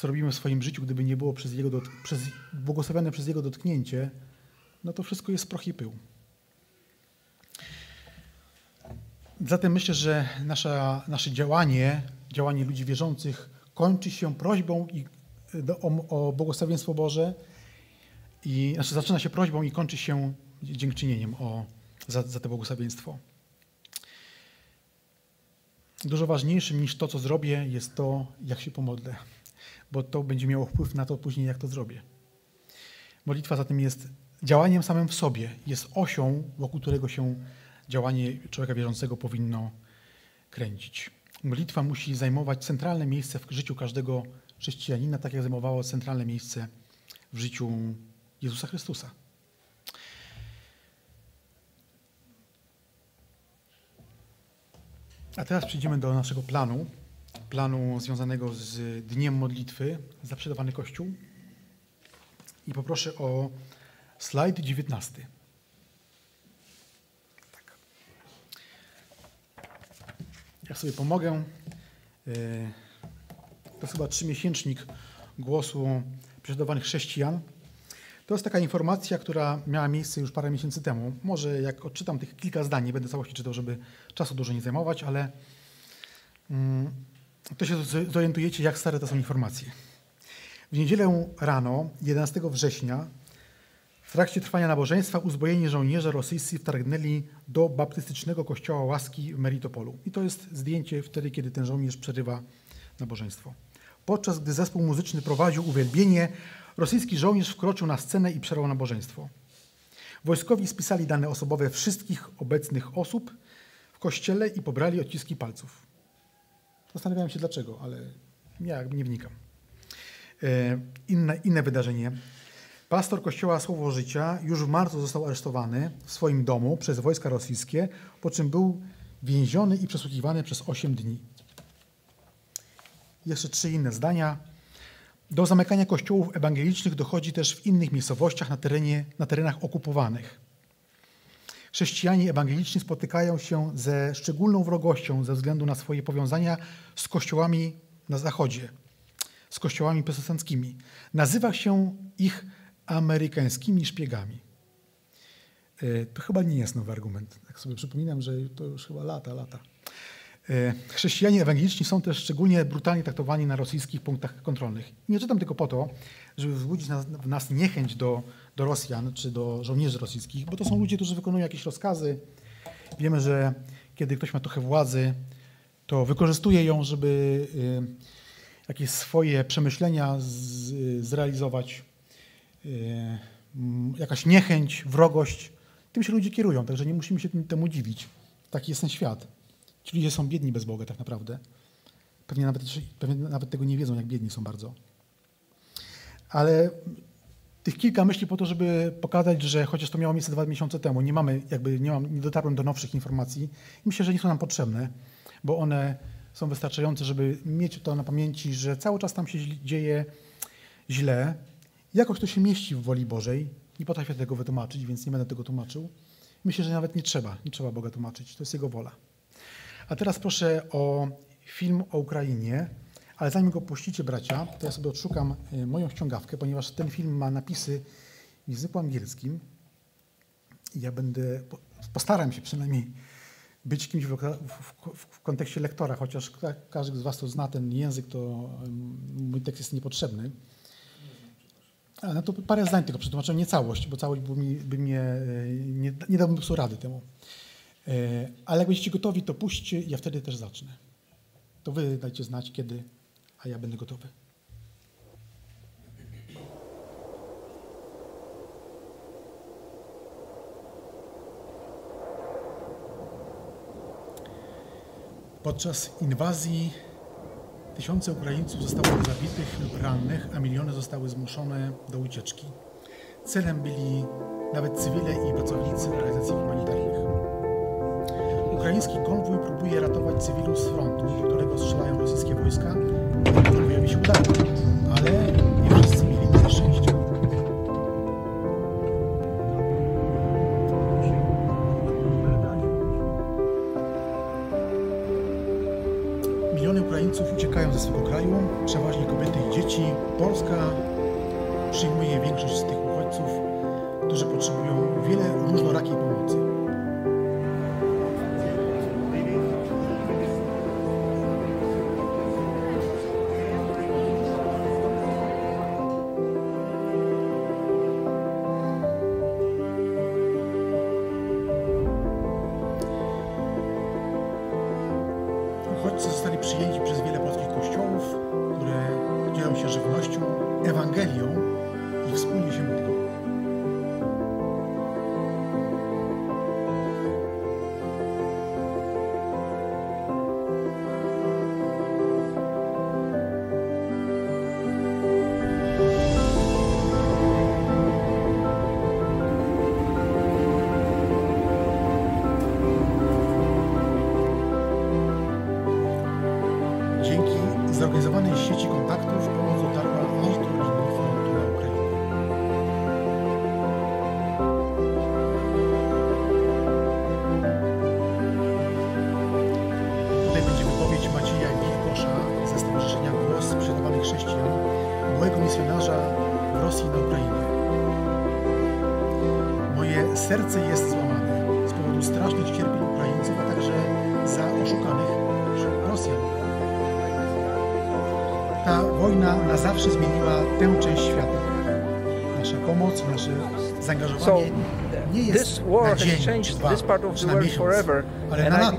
S1: co robimy w swoim życiu, gdyby nie było przez Jego dot- przez, błogosławione przez Jego dotknięcie, no to wszystko jest proch i pył. Zatem myślę, że nasza, nasze działanie, działanie ludzi wierzących kończy się prośbą i, do, o, o błogosławieństwo Boże, i, znaczy zaczyna się prośbą i kończy się dziękczynieniem o, za, za to błogosławieństwo. Dużo ważniejszym niż to, co zrobię, jest to, jak się pomodlę bo to będzie miało wpływ na to później, jak to zrobię. Modlitwa zatem jest działaniem samym w sobie, jest osią, wokół którego się działanie człowieka wierzącego powinno kręcić. Modlitwa musi zajmować centralne miejsce w życiu każdego chrześcijanina, tak jak zajmowało centralne miejsce w życiu Jezusa Chrystusa. A teraz przejdziemy do naszego planu planu związanego z Dniem Modlitwy za przedawany Kościół. I poproszę o slajd 19. Tak. Ja sobie pomogę. E, to chyba trzymiesięcznik głosu prześladowanych chrześcijan. To jest taka informacja, która miała miejsce już parę miesięcy temu. Może jak odczytam tych kilka zdań, nie będę całości czytał, żeby czasu dużo nie zajmować, ale mm, to się zorientujecie, jak stare to są informacje. W niedzielę rano, 11 września, w trakcie trwania nabożeństwa uzbrojeni żołnierze rosyjscy wtargnęli do baptystycznego kościoła łaski w Meritopolu. I to jest zdjęcie wtedy, kiedy ten żołnierz przerywa nabożeństwo. Podczas gdy zespół muzyczny prowadził uwielbienie, rosyjski żołnierz wkroczył na scenę i przerwał nabożeństwo. Wojskowi spisali dane osobowe wszystkich obecnych osób w kościele i pobrali odciski palców. Zastanawiałem się dlaczego, ale ja nie wnikam. E, inne, inne wydarzenie. Pastor kościoła Słowo Życia już w marcu został aresztowany w swoim domu przez wojska rosyjskie, po czym był więziony i przesłuchiwany przez 8 dni. Jeszcze trzy inne zdania. Do zamykania kościołów ewangelicznych dochodzi też w innych miejscowościach na, terenie, na terenach okupowanych. Chrześcijanie ewangeliczni spotykają się ze szczególną wrogością ze względu na swoje powiązania z kościołami na zachodzie, z kościołami protestanckimi. Nazywa się ich amerykańskimi szpiegami. E, to chyba nie jest nowy argument. Tak sobie przypominam, że to już chyba lata, lata. E, chrześcijanie ewangeliczni są też szczególnie brutalnie traktowani na rosyjskich punktach kontrolnych. Nie czytam tylko po to, żeby wzbudzić w nas niechęć do, do Rosjan czy do żołnierzy rosyjskich, bo to są ludzie, którzy wykonują jakieś rozkazy. Wiemy, że kiedy ktoś ma trochę władzy, to wykorzystuje ją, żeby y, jakieś swoje przemyślenia zrealizować. Y, jakaś niechęć, wrogość. Tym się ludzie kierują, także nie musimy się temu dziwić. Taki jest ten świat. Ci ludzie są biedni bez Boga tak naprawdę. Pewnie nawet, pewnie nawet tego nie wiedzą, jak biedni są bardzo. Ale tych kilka myśli po to, żeby pokazać, że chociaż to miało miejsce dwa miesiące temu, nie mamy, jakby nie, mam, nie dotarłem do nowszych informacji i myślę, że nie są nam potrzebne, bo one są wystarczające, żeby mieć to na pamięci, że cały czas tam się dzieje źle Jakoś to się mieści w woli Bożej. Nie potrafię tego wytłumaczyć, więc nie będę tego tłumaczył. Myślę, że nawet nie trzeba, nie trzeba Boga tłumaczyć. To jest Jego wola. A teraz proszę o film o Ukrainie, ale zanim go puścicie, bracia, to ja sobie odszukam y, moją ściągawkę, ponieważ ten film ma napisy w języku angielskim. Ja będę, postaram się przynajmniej być kimś w, w, w, kontekście lektora, chociaż każdy z Was, kto zna ten język, to mój tekst jest niepotrzebny. No to parę zdań tylko przetłumaczyłem, nie całość, bo całość by, mi, mnie, e, nie, nie dałbym po rady temu. E, ale jak będziecie gotowi, to puśćcie ja wtedy też zacznę. To wy dajcie znać, kiedy, a ja będę gotowy. Podczas inwazji tysiące Ukraińców zostało zabitych lub rannych, a miliony zostały zmuszone do ucieczki. Celem byli nawet cywile i pracownicy organizacji humanitarnych. Ukraiński konwój próbuje ratować cywilów z frontu, którego strzelają rosyjskie wojska. Próbują się udać, ale Ta wojna na zawsze zmieniła tę część świata. Nasza pomoc, nasze
S2: So
S1: zaangażowanie nie jest
S2: this war
S1: na dzień,
S2: changed
S1: dwa,
S2: this part of the world
S1: miesiąc,
S2: forever,
S1: ale na lata.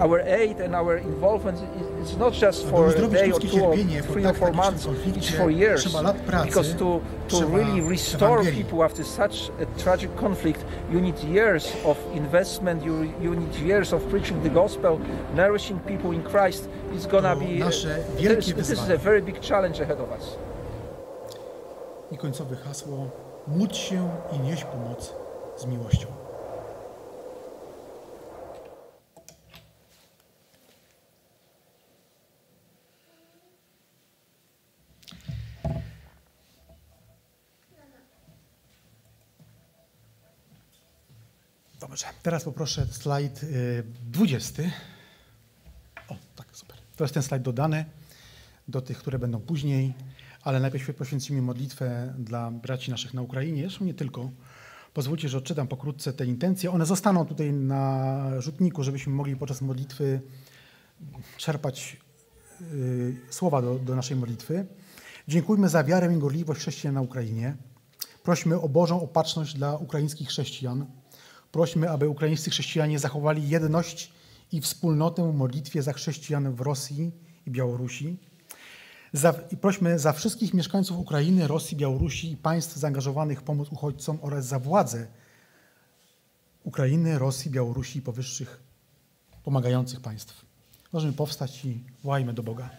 S2: Our aid and our involvement. is- It's not just for a day or two or three or four months. It's for years.
S1: trzeba lat pracy,
S2: Because to to really restore people after such a tragic conflict, you need years of investment. You you need years of preaching the gospel, nourishing people in Christ. It's gonna be. this, this is a very big challenge ahead of us.
S1: I końcowe hasło: módl się i nieś pomoc z miłością. Dobrze, teraz poproszę slajd y, 20. O, tak, super. To jest ten slajd dodany do tych, które będą później, ale najpierw poświęcimy modlitwę dla braci naszych na Ukrainie, zresztą nie tylko. Pozwólcie, że odczytam pokrótce te intencje. One zostaną tutaj na rzutniku, żebyśmy mogli podczas modlitwy czerpać y, słowa do, do naszej modlitwy. Dziękujmy za wiarę i gorliwość chrześcijan na Ukrainie. Prośmy o Bożą opatrzność dla ukraińskich chrześcijan. Prośmy, aby ukraińscy chrześcijanie zachowali jedność i wspólnotę w modlitwie za chrześcijan w Rosji i Białorusi. Za, I prośmy za wszystkich mieszkańców Ukrainy, Rosji, Białorusi i państw zaangażowanych w pomoc uchodźcom oraz za władze Ukrainy, Rosji, Białorusi i powyższych pomagających państw. Możemy powstać i wołajmy do Boga.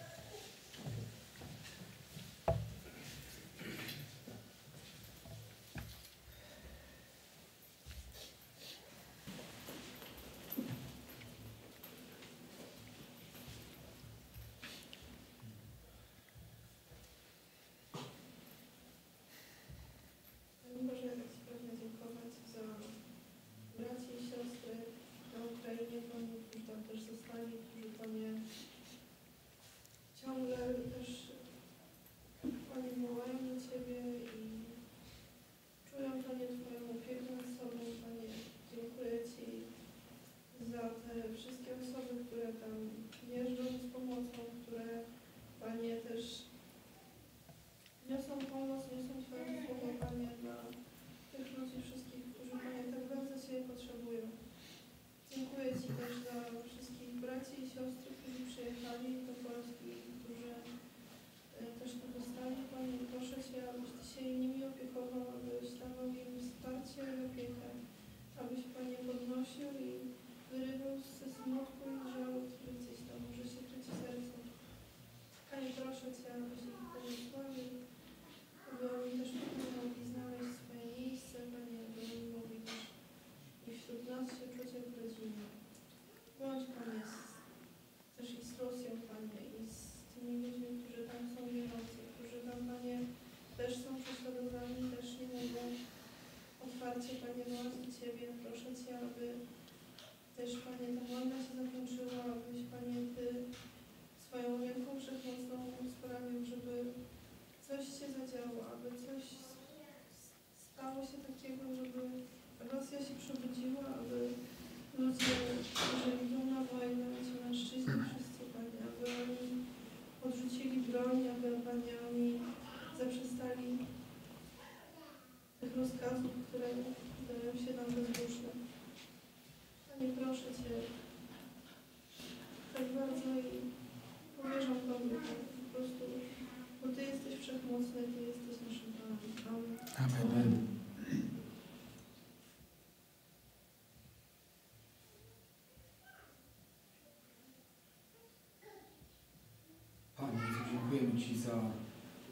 S3: Dziękujemy Ci za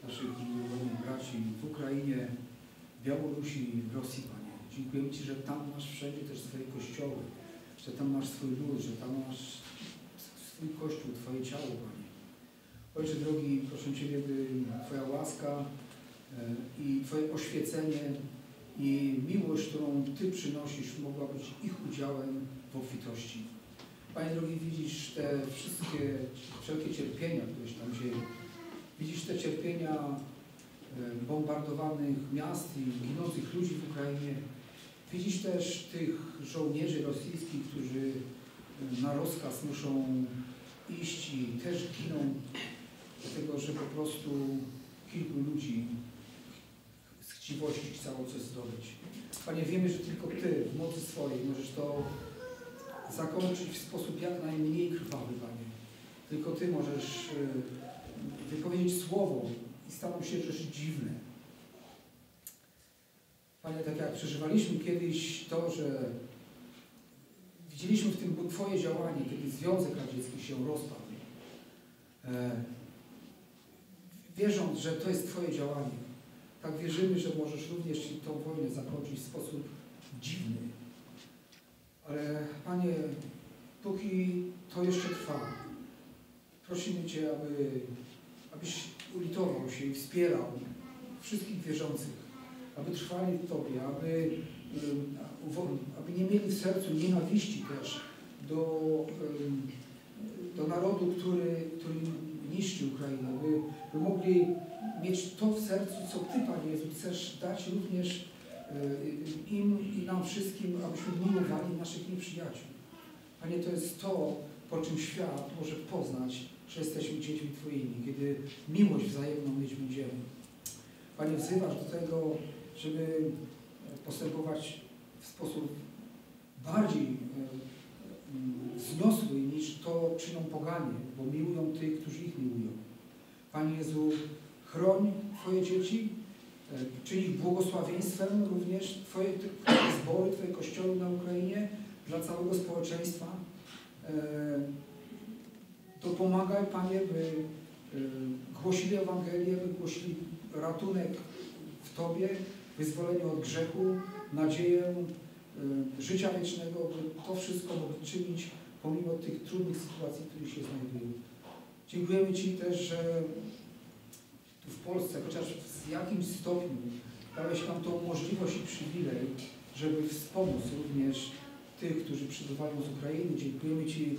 S3: naszych umiłowanych braci w Ukrainie, Białorusi, w Rosji, Panie. Dziękujemy Ci, że tam masz wszędzie też swoje kościoły, że tam masz swój lud, że tam masz swój kościół, Twoje ciało, Panie. Ojcze drogi, proszę Ciebie, by Twoja łaska e, i Twoje oświecenie i miłość, którą Ty przynosisz, mogła być ich udziałem w obfitości. Panie drogi, widzisz te wszystkie, wszelkie cierpienia, które się tam dzieją. Te cierpienia e, bombardowanych miast i ginących ludzi w Ukrainie. Widzisz też tych żołnierzy rosyjskich, którzy e, na rozkaz muszą iść i też giną, dlatego że po prostu kilku ludzi z chciwości chciało coś zdobyć. Panie, wiemy, że tylko Ty w mocy swojej możesz to zakończyć w sposób jak najmniej krwawy, Panie. Tylko Ty możesz y, wypowiedzieć słowo i staną się rzeczy dziwne. Panie, tak jak przeżywaliśmy kiedyś to, że widzieliśmy w tym Twoje działanie, kiedy Związek Radziecki się rozpadł. E, wierząc, że to jest Twoje działanie, tak wierzymy, że możesz również tą wojnę zakończyć w sposób dziwny. Ale Panie, póki to jeszcze trwa, prosimy Cię, aby, abyś ulitował się i wspierał wszystkich wierzących, aby trwali w Tobie, aby, aby nie mieli w sercu nienawiści też do, do narodu, który, który niszczy Ukrainę, by, by mogli mieć to w sercu, co Ty, Panie Jezu, chcesz dać również y, im i nam wszystkim, abyśmy miłowali naszych nieprzyjaciół. Panie, to jest to, po czym świat może poznać, że jesteśmy dziećmi Twoimi, kiedy miłość wzajemną mieć będziemy. Panie, wzywasz do tego, żeby postępować w sposób bardziej wzniosły niż to czynią poganie, bo miłują tych, którzy ich miłują. Panie Jezu, chroń Twoje dzieci, czyń ich błogosławieństwem również Twoje, Twoje zbory, Twoje kościoły na Ukrainie, dla całego społeczeństwa. Dopomagaj, Panie, by głosili Ewangelię, by głosili ratunek w Tobie, wyzwolenie od grzechu, nadzieję życia wiecznego, by to wszystko mogli czynić pomimo tych trudnych sytuacji, w których się znajdują. Dziękujemy Ci też, że tu w Polsce, chociaż w jakimś stopniu dałeś nam tą możliwość i przywilej, żeby wspomóc również tych, którzy przybywają z Ukrainy. Dziękujemy Ci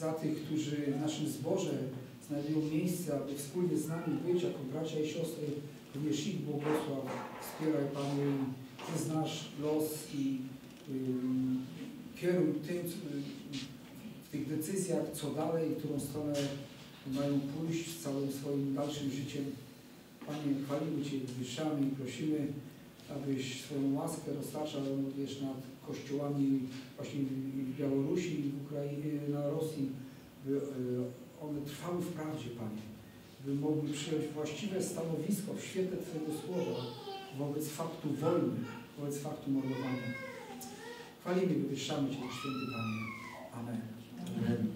S3: za tych, którzy w naszym zborze znajdują miejsce, aby wspólnie z nami być jako bracia i siostry. Również ich błogosław, wspieraj Panie i Ty znasz los i y, kieruj tym w tych decyzjach, co dalej, którą stronę mają pójść z całym swoim dalszym życiem. Panie, chwalimy Cię, wywyższamy i prosimy, abyś swoją łaskę roztaczał również nad kościołami właśnie w Białorusi i w Ukrainie, na Rosji, by y, one trwały w prawdzie, Panie, by mogły przyjąć właściwe stanowisko w świetle Twojego Słowa wobec faktu wojny, wobec faktu mordowania. Chwalimy i wywyższamy Cię, święty Panie. Amen. Amen.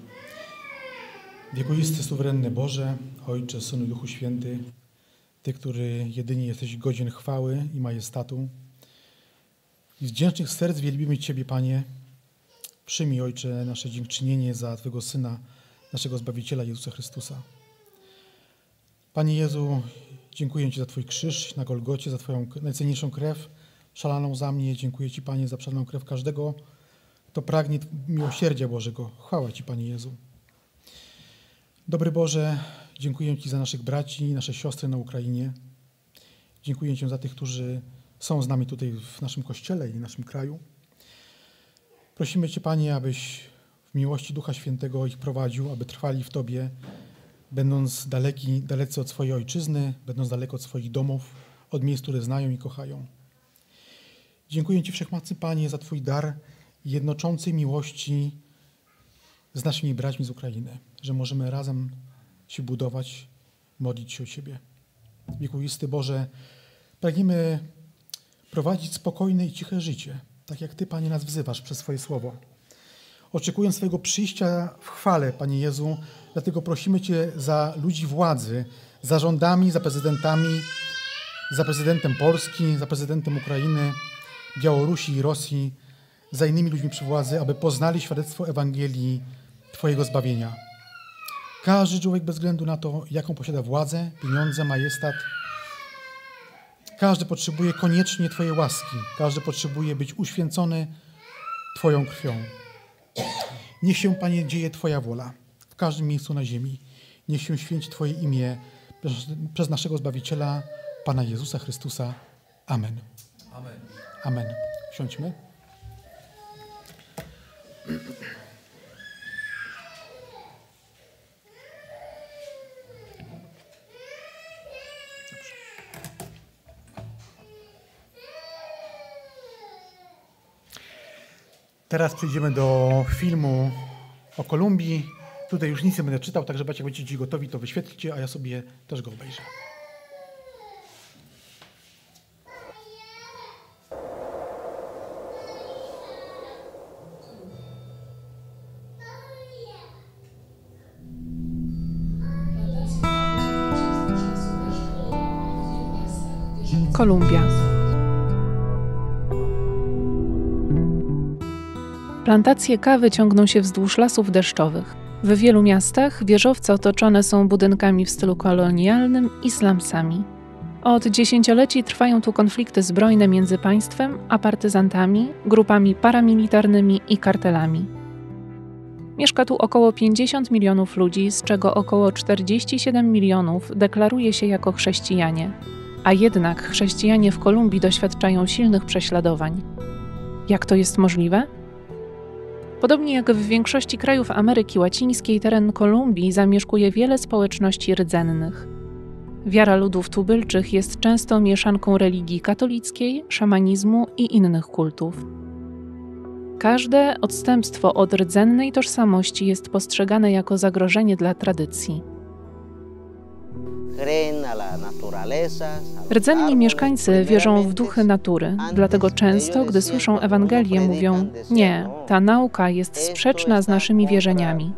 S1: Wiekuisty, suwerenny Boże, Ojcze, Synu i Duchu Święty, Ty, który jedynie jesteś godzien chwały i majestatu. I z wdzięcznych serc wielbimy Ciebie, Panie. Przyjmij, Ojcze, nasze dziękczynienie za Twojego Syna, naszego Zbawiciela Jezusa Chrystusa. Panie Jezu, dziękuję Ci za Twój krzyż na Golgocie, za Twoją najcenniejszą krew szalaną za mnie. Dziękuję Ci, Panie, za szalaną krew każdego, kto pragnie miłosierdzia Bożego. Chwała Ci, Panie Jezu. Dobry Boże, dziękuję Ci za naszych braci nasze siostry na Ukrainie. Dziękuję Ci za tych, którzy są z nami tutaj w naszym kościele i w naszym kraju. Prosimy Cię, Panie, abyś w miłości Ducha Świętego ich prowadził, aby trwali w Tobie, będąc daleki, dalecy od swojej ojczyzny, będąc daleko od swoich domów, od miejsc, które znają i kochają. Dziękuję Ci, Wszechmocny Panie, za Twój dar jednoczącej miłości z naszymi braćmi z Ukrainy, że możemy razem się budować, modlić się o siebie. Wiekuisty Boże, pragniemy prowadzić spokojne i ciche życie, tak jak Ty, Panie, nas wzywasz przez swoje słowo. Oczekując swojego przyjścia w chwale, Panie Jezu, dlatego prosimy Cię za ludzi władzy, za rządami, za prezydentami, za prezydentem Polski, za prezydentem Ukrainy, Białorusi i Rosji, za innymi ludźmi przy władzy, aby poznali świadectwo Ewangelii Twojego zbawienia. Każdy człowiek bez względu na to, jaką posiada władzę, pieniądze, majestat, każdy potrzebuje koniecznie Twojej łaski. Każdy potrzebuje być uświęcony Twoją krwią. Niech się, Panie, dzieje Twoja wola w każdym miejscu na ziemi. Niech się święci Twoje imię przez naszego Zbawiciela, Pana Jezusa Chrystusa. Amen.
S3: Amen.
S1: Amen. Siądźmy. Teraz przejdziemy do filmu o Kolumbii. Tutaj już nic nie będę czytał, także jak będziecie gotowi, to wyświetlcie, a ja sobie też go obejrzę.
S4: Kolumbia. Plantacje kawy ciągną się wzdłuż lasów deszczowych. W wielu miastach wieżowce otoczone są budynkami w stylu kolonialnym i slumsami. Od dziesięcioleci trwają tu konflikty zbrojne między państwem a partyzantami, grupami paramilitarnymi i kartelami. Mieszka tu około 50 milionów ludzi, z czego około 47 milionów deklaruje się jako chrześcijanie. A jednak chrześcijanie w Kolumbii doświadczają silnych prześladowań. Jak to jest możliwe? Podobnie jak w większości krajów Ameryki Łacińskiej, teren Kolumbii zamieszkuje wiele społeczności rdzennych. Wiara ludów tubylczych jest często mieszanką religii katolickiej, szamanizmu i innych kultów. Każde odstępstwo od rdzennej tożsamości jest postrzegane jako zagrożenie dla tradycji. Rdzenni mieszkańcy wierzą w duchy natury, dlatego często, gdy słyszą Ewangelię, mówią: Nie, ta nauka jest sprzeczna z naszymi wierzeniami.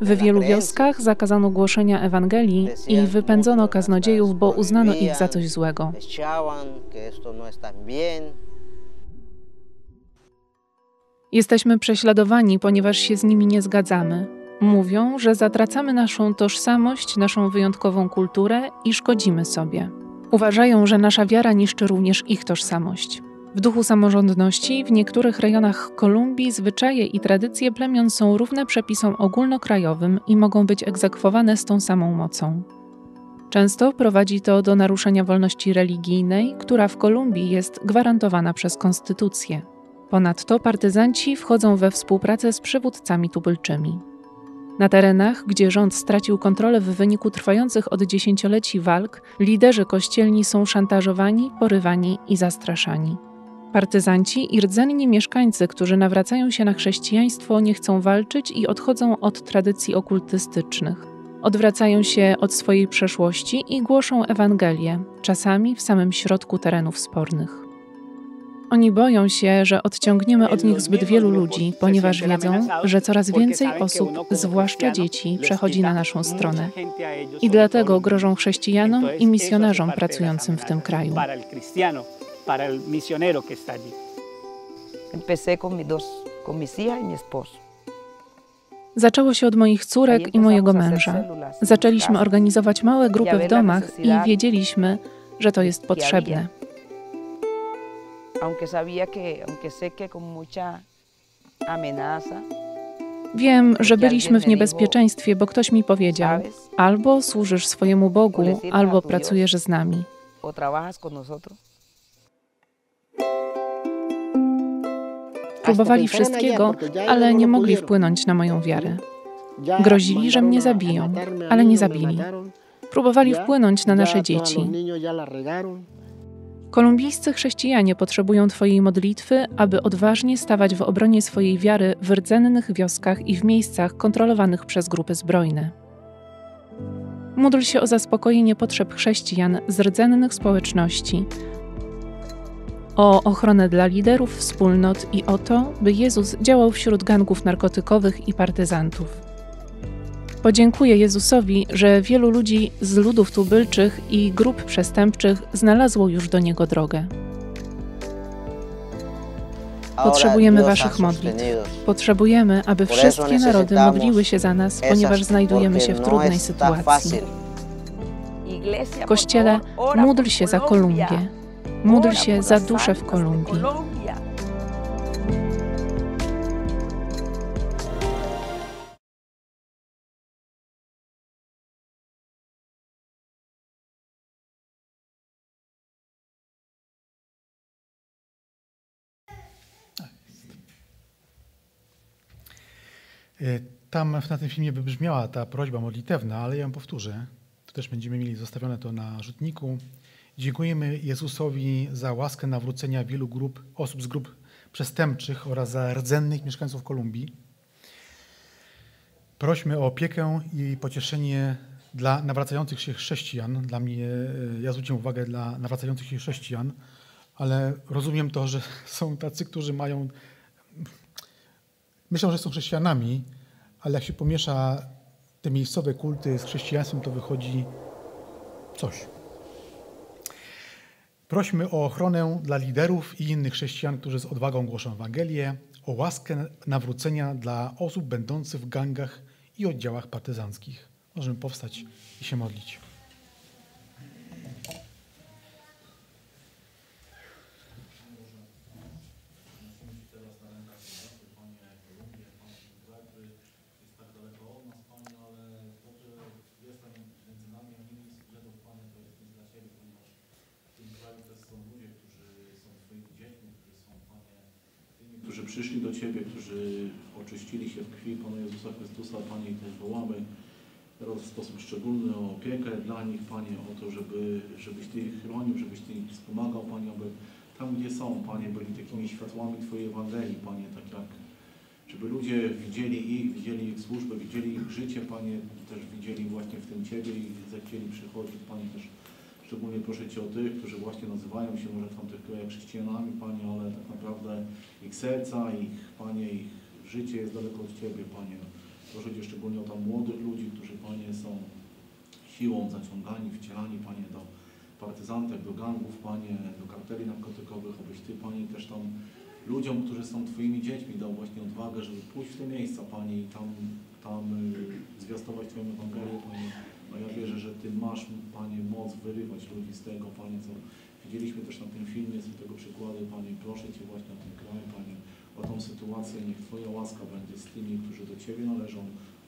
S4: W wielu wioskach zakazano głoszenia Ewangelii i wypędzono kaznodziejów, bo uznano ich za coś złego. Jesteśmy prześladowani, ponieważ się z nimi nie zgadzamy. Mówią, że zatracamy naszą tożsamość, naszą wyjątkową kulturę i szkodzimy sobie. Uważają, że nasza wiara niszczy również ich tożsamość. W duchu samorządności w niektórych rejonach Kolumbii zwyczaje i tradycje plemion są równe przepisom ogólnokrajowym i mogą być egzekwowane z tą samą mocą. Często prowadzi to do naruszenia wolności religijnej, która w Kolumbii jest gwarantowana przez konstytucję. Ponadto partyzanci wchodzą we współpracę z przywódcami tubylczymi. Na terenach, gdzie rząd stracił kontrolę w wyniku trwających od dziesięcioleci walk, liderzy kościelni są szantażowani, porywani i zastraszani. Partyzanci i rdzenni mieszkańcy, którzy nawracają się na chrześcijaństwo, nie chcą walczyć i odchodzą od tradycji okultystycznych. Odwracają się od swojej przeszłości i głoszą Ewangelię, czasami w samym środku terenów spornych. Oni boją się, że odciągniemy od nich zbyt wielu ludzi, ponieważ wiedzą, że coraz więcej osób, zwłaszcza dzieci, przechodzi na naszą stronę. I dlatego grożą chrześcijanom i misjonarzom pracującym w tym kraju.
S5: y.
S4: Zaczęło się od moich córek i mojego męża. Zaczęliśmy organizować małe grupy w domach i wiedzieliśmy, że to jest potrzebne.
S5: Aunque sabía que, aunque sé que con mucha amenaza,
S4: Wiem, że byliśmy w niebezpieczeństwie, bo ktoś mi powiedział: albo służysz swojemu Bogu, albo pracujesz z nami. Próbowali wszystkiego, ale nie mogli wpłynąć na moją wiarę. Grozili, że mnie zabiją, ale nie zabili. Próbowali wpłynąć na nasze dzieci. Kolumbijscy chrześcijanie potrzebują Twojej modlitwy, aby odważnie stawać w obronie swojej wiary w rdzennych wioskach i w miejscach kontrolowanych przez grupy zbrojne. Módl się o zaspokojenie potrzeb chrześcijan z rdzennych społeczności, o ochronę dla liderów wspólnot i o to, by Jezus działał wśród gangów narkotykowych i partyzantów. Podziękuję Jezusowi, że wielu ludzi z ludów tubylczych i grup przestępczych znalazło już do Niego drogę. Potrzebujemy Waszych modlitw. Potrzebujemy, aby wszystkie narody modliły się za nas, ponieważ znajdujemy się w trudnej sytuacji.
S5: Iglesia, por
S4: Kościele, módl się za. Kolumbię. Módl się za duszę w Kolumbii.
S1: Tam na tym filmie wybrzmiała ta prośba modlitewna, ale ja ją powtórzę. Tu też będziemy mieli zostawione to na rzutniku. Dziękujemy Jezusowi za łaskę nawrócenia wielu grup, osób z grup przestępczych oraz za rdzennych mieszkańców Kolumbii. Prośmy o opiekę i pocieszenie dla nawracających się chrześcijan. Dla mnie, e, ja zwróciłem uwagę dla nawracających się chrześcijan, ale rozumiem to, że są tacy, którzy mają myślą, że są chrześcijanami, ale jak się pomiesza te miejscowe kulty z chrześcijaństwem, to wychodzi coś. Prośmy o ochronę dla liderów i innych chrześcijan, którzy z odwagą głoszą Ewangelię, o łaskę nawrócenia dla osób będących w gangach i oddziałach partyzanckich. Możemy powstać i się modlić.
S6: Się w krwi Pana Jezusa Chrystusa, Panie, i też wołamy teraz w sposób szczególny o opiekę dla nich, Panie, o to, żeby, żebyś Ty ich chronił, żebyś Ty ich wspomagał, Panie, aby tam, gdzie są, Panie, byli takimi światłami Twojej Ewangelii, Panie, tak jak żeby ludzie widzieli ich, widzieli ich służbę, widzieli ich życie, Panie, też widzieli właśnie w tym Ciebie i zechcieli przychodzić, Panie, też szczególnie proszę Cię o tych, którzy właśnie nazywają się może w tamtych krajach chrześcijanami, Panie, ale tak naprawdę ich serca, ich, Panie, ich życie jest daleko od Ciebie, Panie. Proszę Cię szczególnie o tam młodych ludzi, którzy, Panie, są siłą zaciągani, wcielani, Panie, do partyzantek, do gangów, Panie, do karteli narkotykowych, abyś Ty, Panie, też tam ludziom, którzy są Twoimi dziećmi, dał właśnie odwagę, żeby pójść w te miejsca, Panie, i tam, tam y, zwiastować Twoją Ewangelię, Panie. No ja wierzę, że Ty masz, Panie, moc wyrywać ludzi z tego, Panie, co widzieliśmy też na tym filmie, są tego przykłady, Panie, proszę Cię właśnie o ten kraj, Panie, o tą sytuację, niech Twoja łaska będzie z tymi, którzy do Ciebie należą,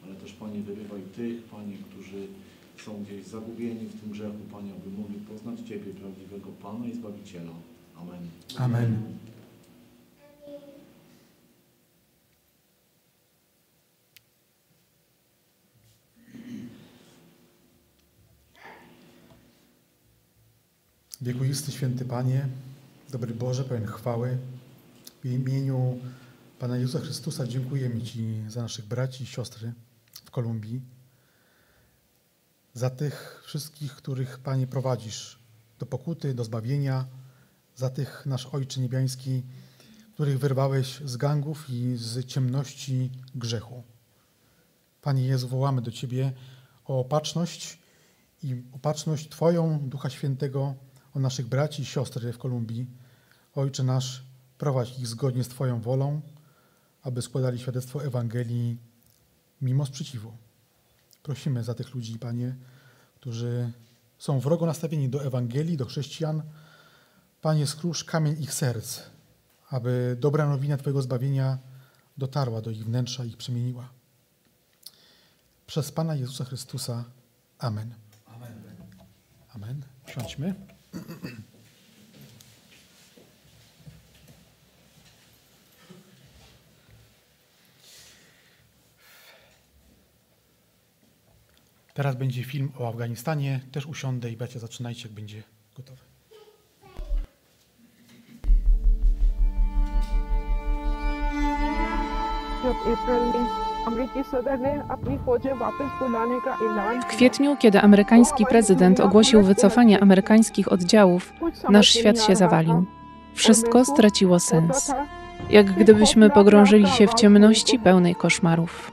S6: ale też Panie, wyrywaj tych, Panie, którzy są gdzieś zagubieni w tym grzechu, Panie, aby mogli poznać Ciebie, prawdziwego Pana i Zbawiciela. Amen.
S1: Amen. Wiekuisty święty Panie, dobry Boże, pełen chwały, w imieniu Pana Jezusa Chrystusa dziękujemy Ci za naszych braci i siostry w Kolumbii, za tych wszystkich, których Panie prowadzisz do pokuty, do zbawienia, za tych nasz Ojcze Niebiański, których wyrwałeś z gangów i z ciemności grzechu. Panie Jezu, wołamy do Ciebie o opatrzność i opatrzność Twoją, Ducha Świętego, o naszych braci i siostry w Kolumbii. Ojcze nasz, prowadź ich zgodnie z Twoją wolą, aby składali świadectwo Ewangelii mimo sprzeciwu. Prosimy za tych ludzi, Panie, którzy są wrogo nastawieni do Ewangelii, do chrześcijan. Panie, skrusz kamień ich serc, aby dobra nowina Twojego zbawienia dotarła do ich wnętrza i ich przemieniła. Przez Pana Jezusa Chrystusa. Amen.
S3: Amen.
S1: Amen. Siądźmy. Teraz będzie film o Afganistanie. Też usiądę i Becia, zaczynajcie, jak będzie gotowy.
S4: W kwietniu, kiedy amerykański prezydent ogłosił wycofanie amerykańskich oddziałów, nasz świat się zawalił. Wszystko straciło sens. Jak gdybyśmy pogrążyli się w ciemności pełnej koszmarów.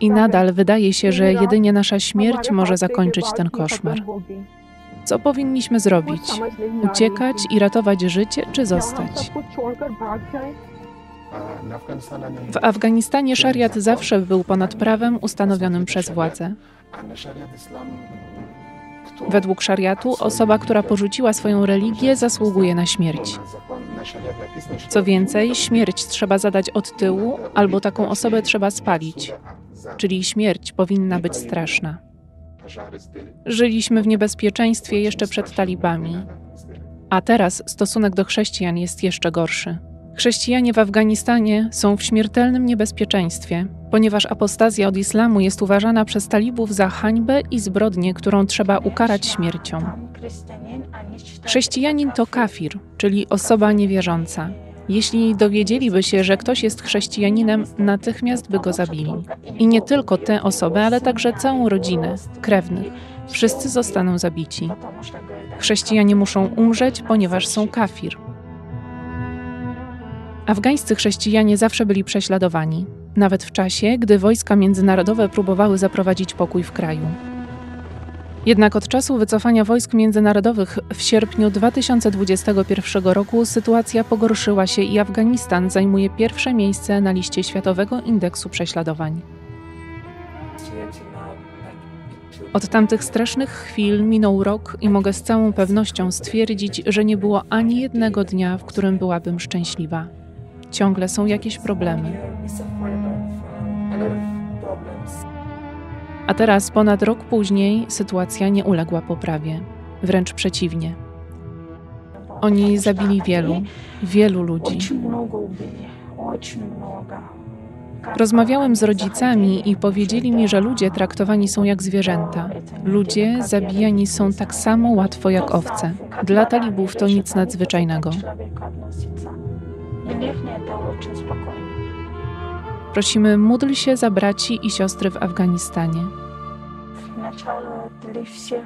S4: I nadal wydaje się, że jedynie nasza śmierć może zakończyć ten koszmar. Co powinniśmy zrobić? Uciekać i ratować życie, czy zostać? W Afganistanie szariat zawsze był ponad prawem ustanowionym przez władzę. Według szariatu osoba, która porzuciła swoją religię, zasługuje na śmierć. Co więcej, śmierć trzeba zadać od tyłu, albo taką osobę trzeba spalić, czyli śmierć powinna być straszna. Żyliśmy w niebezpieczeństwie jeszcze przed talibami, a teraz stosunek do chrześcijan jest jeszcze gorszy. Chrześcijanie w Afganistanie są w śmiertelnym niebezpieczeństwie, ponieważ apostazja od islamu jest uważana przez talibów za hańbę i zbrodnię, którą trzeba ukarać śmiercią. Chrześcijanin to kafir, czyli osoba niewierząca. Jeśli dowiedzieliby się, że ktoś jest chrześcijaninem, natychmiast by go zabili. I nie tylko tę osobę, ale także całą rodzinę, krewnych. Wszyscy zostaną zabici. Chrześcijanie muszą umrzeć, ponieważ są kafir. Afgańscy chrześcijanie zawsze byli prześladowani, nawet w czasie, gdy wojska międzynarodowe próbowały zaprowadzić pokój w kraju. Jednak od czasu wycofania wojsk międzynarodowych w sierpniu 2021 roku sytuacja pogorszyła się i Afganistan zajmuje pierwsze miejsce na liście Światowego Indeksu Prześladowań. Od tamtych strasznych chwil minął rok i mogę z całą pewnością stwierdzić, że nie było ani jednego dnia, w którym byłabym szczęśliwa. Ciągle są jakieś problemy. A teraz, ponad rok później, sytuacja nie uległa poprawie. Wręcz przeciwnie. Oni zabili wielu, wielu ludzi. Rozmawiałem z rodzicami i powiedzieli mi, że ludzie traktowani są jak zwierzęta. Ludzie zabijani są tak samo łatwo jak owce. Dla talibów to nic nadzwyczajnego. Prosimy, módl się za braci i siostry w Afganistanie.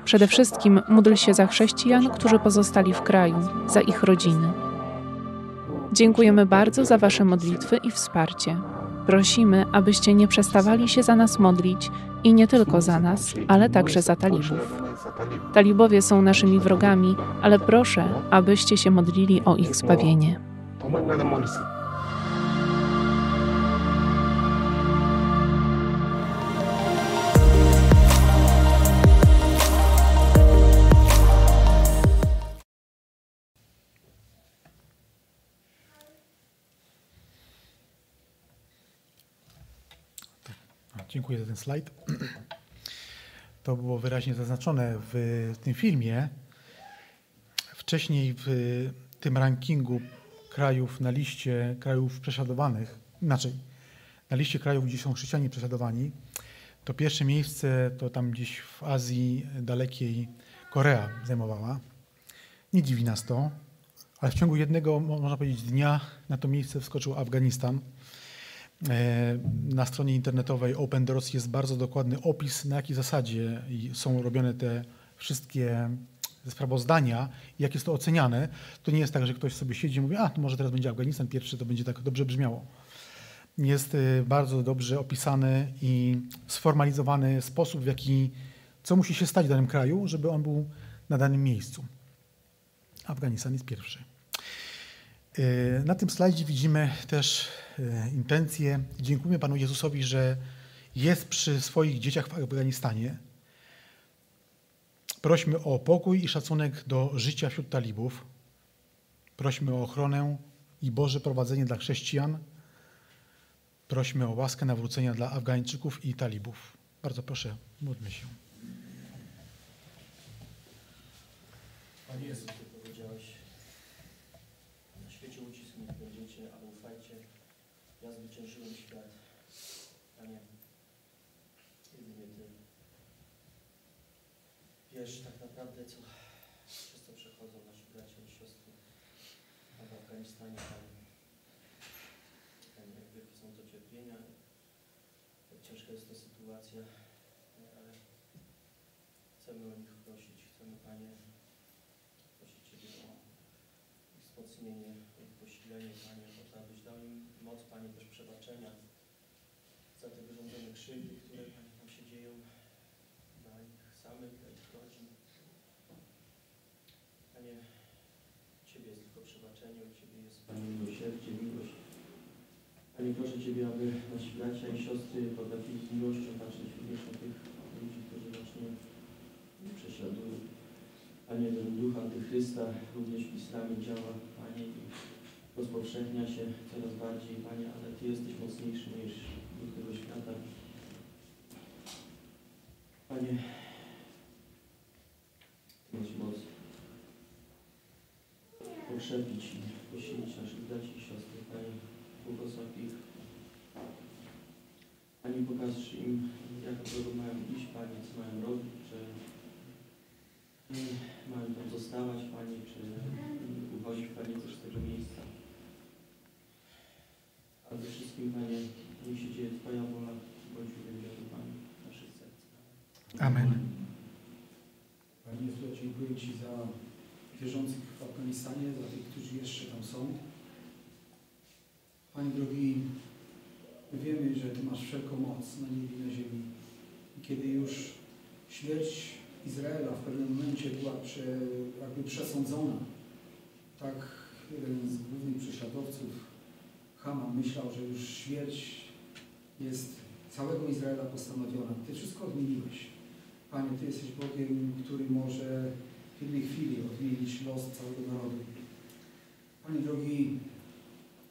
S4: Przede wszystkim módl się za chrześcijan, którzy pozostali w kraju, za ich rodziny. Dziękujemy bardzo za Wasze modlitwy i wsparcie. Prosimy, abyście nie przestawali się za nas modlić i nie tylko za nas, ale także za talibów. Talibowie są naszymi wrogami, ale proszę, abyście się modlili o ich zbawienie umarłego Morrison. Tak.
S1: Dziękuję za ten slajd. To było wyraźnie zaznaczone w tym filmie. Wcześniej w tym rankingu krajów na liście krajów prześladowanych, inaczej, na liście krajów, gdzie są chrześcijanie prześladowani, to pierwsze miejsce to tam gdzieś w Azji dalekiej Korea zajmowała. Nie dziwi nas to, ale w ciągu jednego, można powiedzieć, dnia na to miejsce wskoczył Afganistan. E, na stronie internetowej Open Doors jest bardzo dokładny opis, na jakiej zasadzie są robione te wszystkie sprawozdania i jak jest to oceniane. To nie jest tak, że ktoś sobie siedzi i mówi, a to może teraz będzie Afganistan pierwszy, to będzie tak dobrze brzmiało. Jest e, bardzo dobrze opisany i sformalizowany sposób, w jaki, co musi się stać w danym kraju, żeby on był na danym miejscu. Afganistan jest pierwszy. E, na tym slajdzie widzimy też e, intencje. Dziękujemy Panu Jezusowi, że jest przy swoich dzieciach w Afganistanie. Prośmy o pokój i szacunek do życia wśród talibów. Prośmy o ochronę i Boże prowadzenie dla chrześcijan. Prośmy o łaskę nawrócenia dla Afgańczyków i talibów. Bardzo proszę, módlmy się.
S7: Panie Jezu, Ty powiedziałeś, na świecie ucisk nie będziecie, ale ufajcie, ja zwyciężyłem świat. Panie, jedynie Ty wiesz tak naprawdę, co, przez co przechodzą nasi bracia i siostry w Afganistanie, Panie. Panie, jakie są to cierpienia, jak ciężka jest to sytuacja, ale chcemy o nich prosić. Chcemy, Panie, prosić Ciebie o ich wzmocnienie, o ich posilenie, Panie, o to, abyś dał im moc, Panie, też przebaczenia za te wyrządzone krzywdy, które, Panie, tam się dzieją dla nich samych, dla ich rodzin. Panie, Ciebie jest tylko przebaczenie, u Ciebie jest, Panie, miłosierdzie, miłość. Panie, proszę Ciebie, aby nasi bracia i siostry potrafili z miłością patrzeć również na tych ludzi, którzy właśnie prześladują. Panie, ten duch antychrysta również w islamie działa, Panie, i rozpowszechnia się coraz bardziej, Panie, ale Ty jesteś mocniejszy niż duch tego świata. Panie, Ty moc pokrzepić i posilić naszych braci i siostry, Panie, błogosław ich. Panie, pokaż im, jak drogą mają iść, Panie, co mają robić, nie mają tam zostawać, Panie, czy uchodzić, Panie, też z tego miejsca. A przede wszystkim, Panie, niech się dzieje Twoja wola, bądź uwielbiony, Panie, w naszych sercach.
S1: Amen.
S3: Panie Jezu, dziękuję Ci za wierzących w Afganistanie, za tych, którzy jeszcze tam są. Panie drogi, my wiemy, że Ty masz wszelką moc na niebie i na ziemi. I kiedy już śmierć Izraela w pewnym momencie była prze, jakby przesądzona, tak jeden z głównych prześladowców, Haman, myślał, że już śmierć jest całego Izraela postanowiona. Ty wszystko odmieniłeś. Panie, Ty jesteś Bogiem, który może w jednej chwili odmienić los całego narodu. Panie drogi,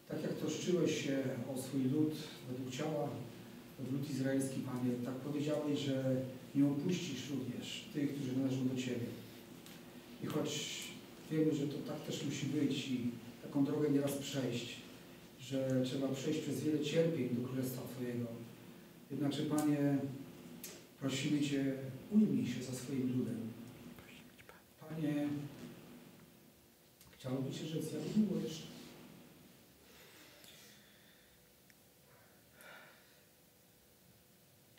S3: tak jak troszczyłeś się o swój lud według ciała, o lud izraelski, Panie, tak powiedziałeś, że nie opuścisz również tych, którzy należą do Ciebie. I choć wiemy, że to tak też musi być i taką drogę nieraz przejść, że trzeba przejść przez wiele cierpień do Królestwa Twojego. Jednakże, Panie, prosimy Cię, ujmij się za swoim ludem. Panie, chciałoby się rzec, jak długo jeszcze?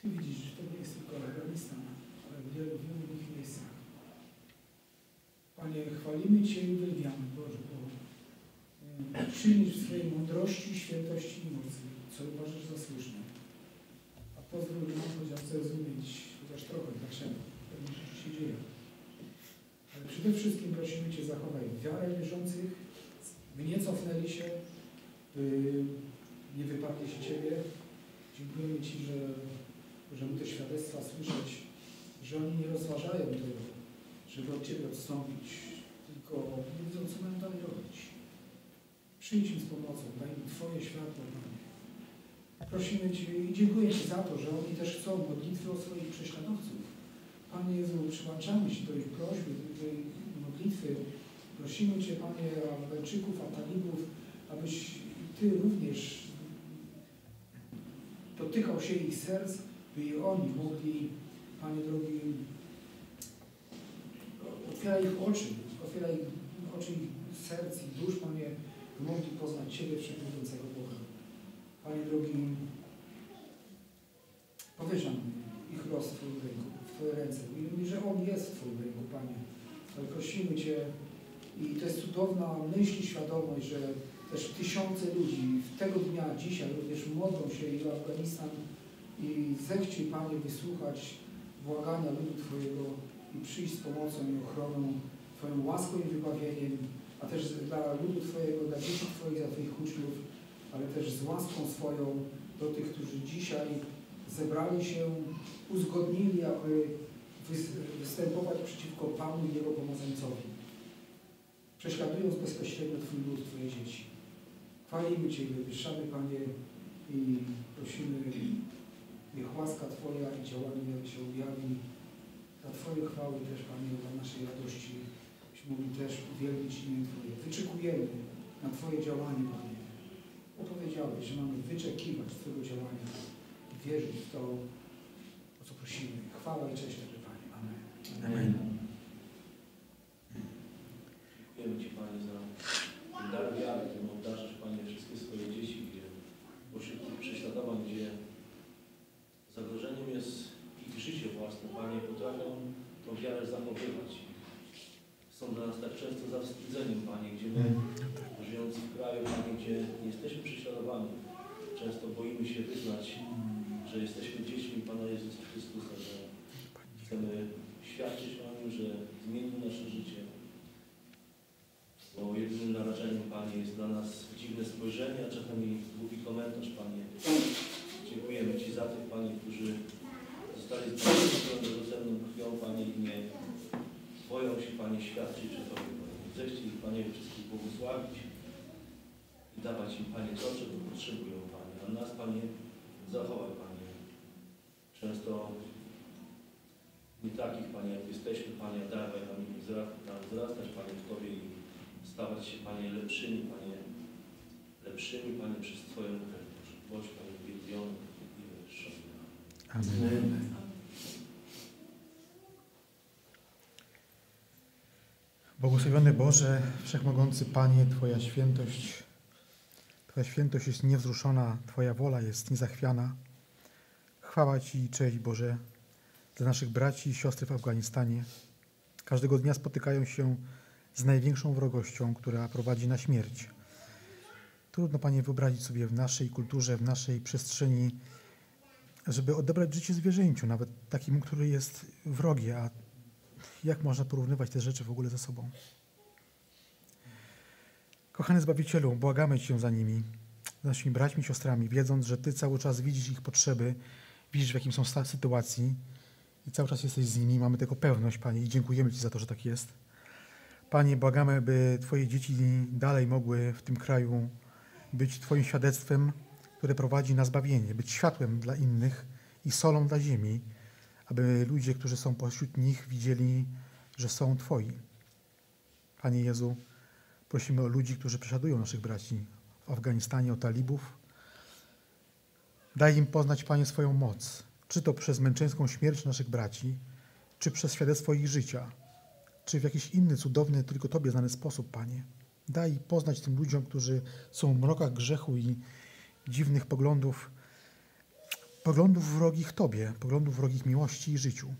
S3: Ty widzisz, że to nie jest tylko Afganistan, ale w wielu, wielu innych miejscach. Panie, chwalimy Cię i uwielbiamy, Boże, bo e, przynieś w swojej mądrości, świętości i mocy, co uważasz za słuszne. A pozwól nam chociaż zrozumieć, chociaż trochę, dlaczego pewne rzeczy się dzieją. Ale przede wszystkim prosimy Cię, zachowaj wiarę wierzących, by nie cofnęli się, by nie wypadli się Ciebie. Dziękujemy Ci, że możemy te świadectwa słyszeć, że oni nie rozważają tego, żeby od Ciebie odstąpić, tylko nie wiedzą, co mają dalej robić. Przyjdź im z pomocą, daj im Twoje światło, Panie. Prosimy Cię i dziękuję Ci za to, że oni też chcą modlitwy o swoich prześladowców. Panie Jezu, przyłączamy się do ich prośby, do ich modlitwy. Prosimy Cię, Panie, Albańczyków, a talibów, abyś Ty również dotykał się ich serc, by oni mogli, Panie drogi, otwieraj ich oczy, otwieraj oczy ich serc i dusz, Panie, by mogli poznać Ciebie, Wszechmogącego Boga. Panie drogi, powierzam ich los w Twoim ręku, w Twoje ręce. I że On jest w Twoim ręku, Panie. Ale prosimy Cię i to jest cudowna myśl i świadomość, że też tysiące ludzi w tego dnia, dzisiaj również modlą się i Afganistan i zechciej Panie wysłuchać błagania ludu Twojego i przyjść z pomocą i ochroną, Twoją łaską i wybawieniem, a też dla ludu Twojego, dla dzieci Twoich, dla Twoich uczniów, ale też z łaską swoją do tych, którzy dzisiaj zebrali się, uzgodnili, aby występować przeciwko Panu i Jego pomozańcowi, prześladując bezpośrednio Twój lud, Twoje dzieci. Chwalimy Cię wywyższamy, Panie, i prosimy, niech łaska Twoja i działanie się objawi dla Twojej chwały też, Panie, dla naszej radości, byśmy mogli też uwielbić imię Twoje. Wyczekujemy na Twoje działanie, Panie. Bo powiedziałeś, że mamy wyczekiwać Twojego działania i wierzyć w to, o co prosimy. Chwała i cześć Tobie, Panie. Amen.
S8: Amen. Dziękujemy Ci, Panie, za dar wiary, którym obdarzasz, Panie, wszystkie swoje dzieci, gdzie pośród tych prześladowań, gdzie zagrożeniem jest ich życie własne, Panie, potrafią tą wiarę zachowywać. Są dla nas tak często zawstydzeniem, Panie, gdzie my, żyjąc w kraju, Panie, gdzie nie jesteśmy prześladowani, często boimy się wyznać, że jesteśmy dziećmi Pana Jezusa Chrystusa, że chcemy świadczyć o Nim, że zmienił nasze życie. Bo jedynym naradzeniem, Panie, jest dla nas dziwne spojrzenie, a czasami głupi komentarz, Panie. Dziękujemy Ci za tych, Panie, którzy zostali zbawieni Twoją drogocenną krwią, Panie, i nie boją się, Panie, świadczyć przed Tobą. Zechciej ich, Panie, wszystkich błogosławić i dawać im, Panie, to, czego potrzebują, Panie. A nas, Panie, zachowaj, Panie. Często nie takich, Panie, jak jesteśmy, Panie, dawaj nam wzrastać, Panie, w Tobie i stawać się, Panie, lepszymi, Panie, lepszymi, Panie, przez Twoją krew. Bądź, Panie, wielbiony i wywyższony.
S1: Amen. Błogosławiony Boże, Wszechmogący Panie, Twoja świętość, Twoja świętość jest niewzruszona, Twoja wola jest niezachwiana. Chwała Ci i cześć Boże dla naszych braci i siostry w Afganistanie. Każdego dnia spotykają się z największą wrogością, która prowadzi na śmierć. Trudno, Panie, wyobrazić sobie w naszej kulturze, w naszej przestrzeni, żeby odebrać życie zwierzęciu, nawet takiemu, który jest wrogi, a jak można porównywać te rzeczy w ogóle ze sobą? Kochany Zbawicielu, błagamy Cię za nimi, za naszymi braćmi i siostrami, wiedząc, że Ty cały czas widzisz ich potrzeby, widzisz w jakim są sytuacji i cały czas jesteś z nimi. Mamy tego pewność, Panie, i dziękujemy Ci za to, że tak jest. Panie, błagamy, by Twoje dzieci dalej mogły w tym kraju być Twoim świadectwem, które prowadzi na zbawienie, być światłem dla innych i solą dla ziemi, aby ludzie, którzy są pośród nich, widzieli, że są Twoi. Panie Jezu, prosimy o ludzi, którzy prześladują naszych braci w Afganistanie, o talibów. Daj im poznać, Panie, swoją moc, czy to przez męczeńską śmierć naszych braci, czy przez świadectwo ich życia, czy w jakiś inny, cudowny, tylko Tobie znany sposób, Panie. Daj poznać tym ludziom, którzy są w mrokach grzechu i dziwnych poglądów, poglądów wrogich Tobie, poglądów wrogich miłości i życiu.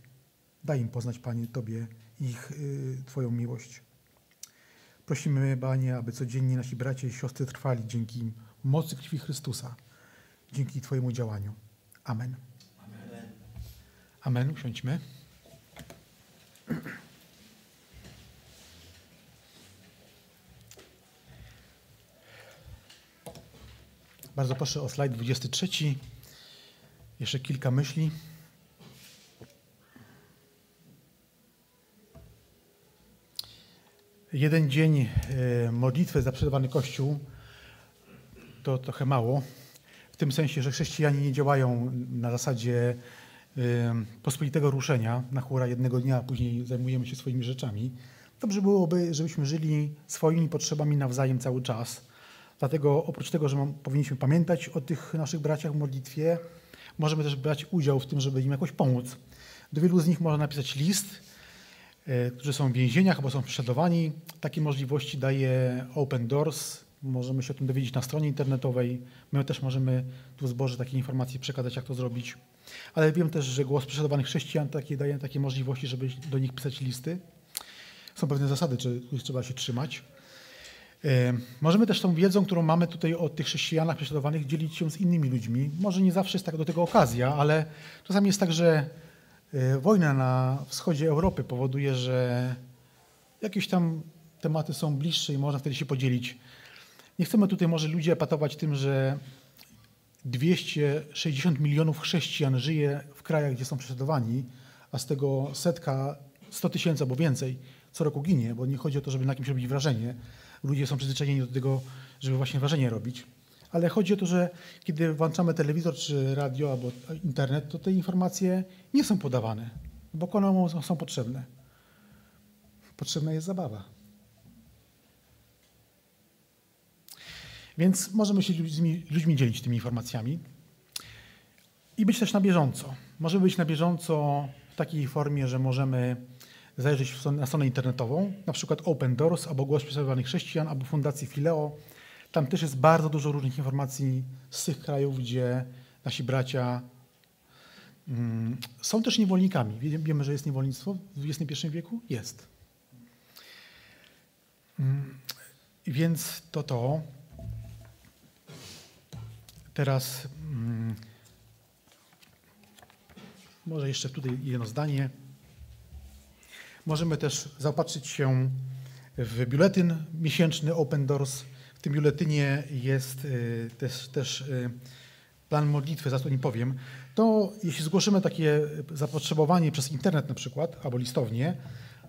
S1: Daj im poznać, Panie, Tobie ich, y, Twoją miłość. Prosimy, Panie, aby codziennie nasi bracia i siostry trwali dzięki mocy krwi Chrystusa, dzięki Twojemu działaniu. Amen.
S8: Amen.
S1: Amen. Usiądźmy. Bardzo proszę o slajd 23. Jeszcze kilka myśli. Jeden dzień e, modlitwy za przerwany Kościół to trochę mało. W tym sensie, że chrześcijanie nie działają na zasadzie y, pospolitego ruszenia na hura jednego dnia, a później zajmujemy się swoimi rzeczami. Dobrze byłoby, żebyśmy żyli swoimi potrzebami nawzajem cały czas. Dlatego oprócz tego, że powinniśmy pamiętać o tych naszych braciach w modlitwie, możemy też brać udział w tym, żeby im jakoś pomóc. Do wielu z nich można napisać list, y, którzy są w więzieniach albo są prześladowani. Takie możliwości daje Open Doors. Możemy się o tym dowiedzieć na stronie internetowej. My też możemy tu w zborze takie informacje przekazać, jak to zrobić. Ale wiem też, że głos prześladowanych chrześcijan takie, daje takie możliwości, żeby do nich pisać listy. Są pewne zasady, których trzeba się trzymać. E, możemy też tą wiedzą, którą mamy tutaj o tych chrześcijanach prześladowanych, dzielić się z innymi ludźmi. Może nie zawsze jest tak do tego okazja, ale czasami jest tak, że e, wojna na wschodzie Europy powoduje, że jakieś tam tematy są bliższe i można wtedy się podzielić. Nie chcemy tutaj może ludzi epatować tym, że 260 milionów chrześcijan żyje w krajach, gdzie są prześladowani, a z tego setka, 100 tysięcy albo więcej co roku ginie, bo nie chodzi o to, żeby na kimś robić wrażenie. Ludzie są przyzwyczajeni do tego, żeby właśnie wrażenie robić. Ale chodzi o to, że kiedy włączamy telewizor, czy radio, albo internet, to te informacje nie są podawane, bo komu są potrzebne. Potrzebna jest zabawa. Więc możemy się ludźmi, ludźmi dzielić tymi informacjami i być też na bieżąco. Możemy być na bieżąco w takiej formie, że możemy zajrzeć na stronę internetową, na przykład Open Doors, albo Głos Prześladowanych Chrześcijan, albo Fundacji Fileo. Tam też jest bardzo dużo różnych informacji z tych krajów, gdzie nasi bracia mm, są też niewolnikami. Wiemy, że jest niewolnictwo w XXI wieku? Jest. Mm, więc to to. Teraz hmm, może jeszcze tutaj jedno zdanie. Możemy też zaopatrzyć się w biuletyn miesięczny Open Doors. W tym biuletynie jest y, też, też y, plan modlitwy, za to nie powiem. To jeśli zgłoszymy takie zapotrzebowanie przez internet na przykład, albo listownie,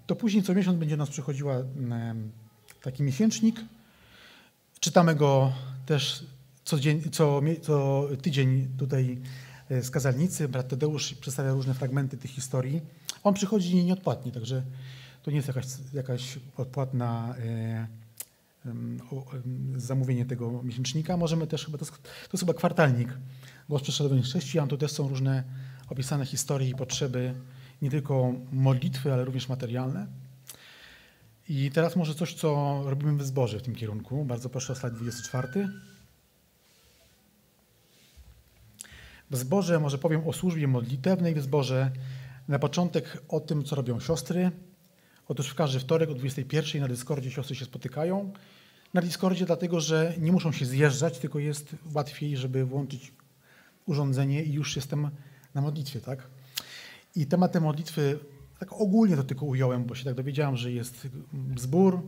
S1: to później co miesiąc będzie nas przychodziła taki miesięcznik. Czytamy go też co, dzień, co, co tydzień tutaj z kazalnicy, brat Tadeusz przedstawia różne fragmenty tych historii. On przychodzi nieodpłatnie, także to nie jest jakaś, jakaś odpłatna e, zamówienie tego miesięcznika. Możemy też, chyba to, jest, to jest chyba kwartalnik Głos Prześladowanych Chrześcijan, to też są różne opisane historie i potrzeby, nie tylko modlitwy, ale również materialne. I teraz może coś, co robimy w zborze w tym kierunku. Bardzo proszę o slajd 24. W zborze, może powiem o służbie modlitewnej w zborze. Na początek o tym, co robią siostry. Otóż w każdy wtorek o 21 na Discordzie siostry się spotykają. Na Discordzie dlatego, że nie muszą się zjeżdżać, tylko jest łatwiej, żeby włączyć urządzenie i już jestem na modlitwie, tak? I tematem modlitwy, tak ogólnie to tylko ująłem, bo się tak dowiedziałem, że jest zbór,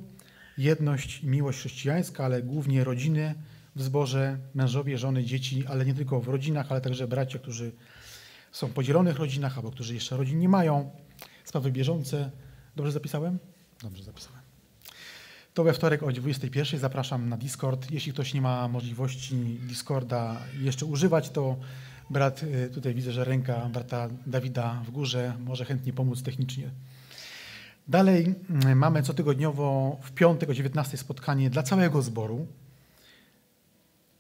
S1: jedność miłość chrześcijańska, ale głównie rodziny, w zborze mężowie, żony, dzieci, ale nie tylko w rodzinach, ale także bracia, którzy są w podzielonych rodzinach albo którzy jeszcze rodzin nie mają. Sprawy bieżące. Dobrze zapisałem? Dobrze zapisałem. To we wtorek o 21 zapraszam na Discord. Jeśli ktoś nie ma możliwości Discorda jeszcze używać, to brat, y, tutaj widzę, że ręka brata Dawida w górze może chętnie pomóc technicznie. Dalej mm, mamy cotygodniowo w piątek o 19 spotkanie dla całego zboru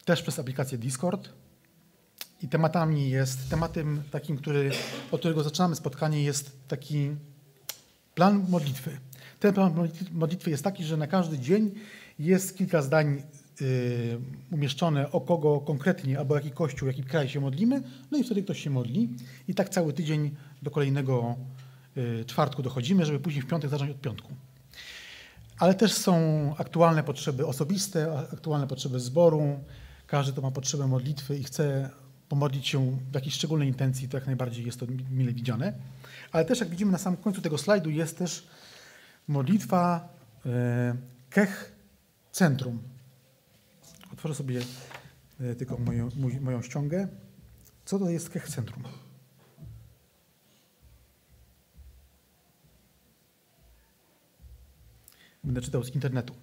S1: też przez aplikację Discord. I tematami jest, tematem takim, który, od którego zaczynamy spotkanie, jest taki plan modlitwy. Ten plan modlitwy jest taki, że na każdy dzień jest kilka zdań y, umieszczone, o kogo konkretnie, albo jaki kościół, jaki kraj się modlimy, no i wtedy ktoś się modli. I tak cały tydzień do kolejnego y, czwartku dochodzimy, żeby później w piątek zacząć od piątku. Ale też są aktualne potrzeby osobiste, aktualne potrzeby zboru, każdy, kto ma potrzebę modlitwy i chce pomodlić się w jakiejś szczególnej intencji, to jak najbardziej jest to mile widziane. Ale też, jak widzimy na samym końcu tego slajdu, jest też modlitwa e, Kech Centrum. Otworzę sobie e, tylko moją, moją ściągę. Co to jest Kech Centrum? Będę czytał z internetu.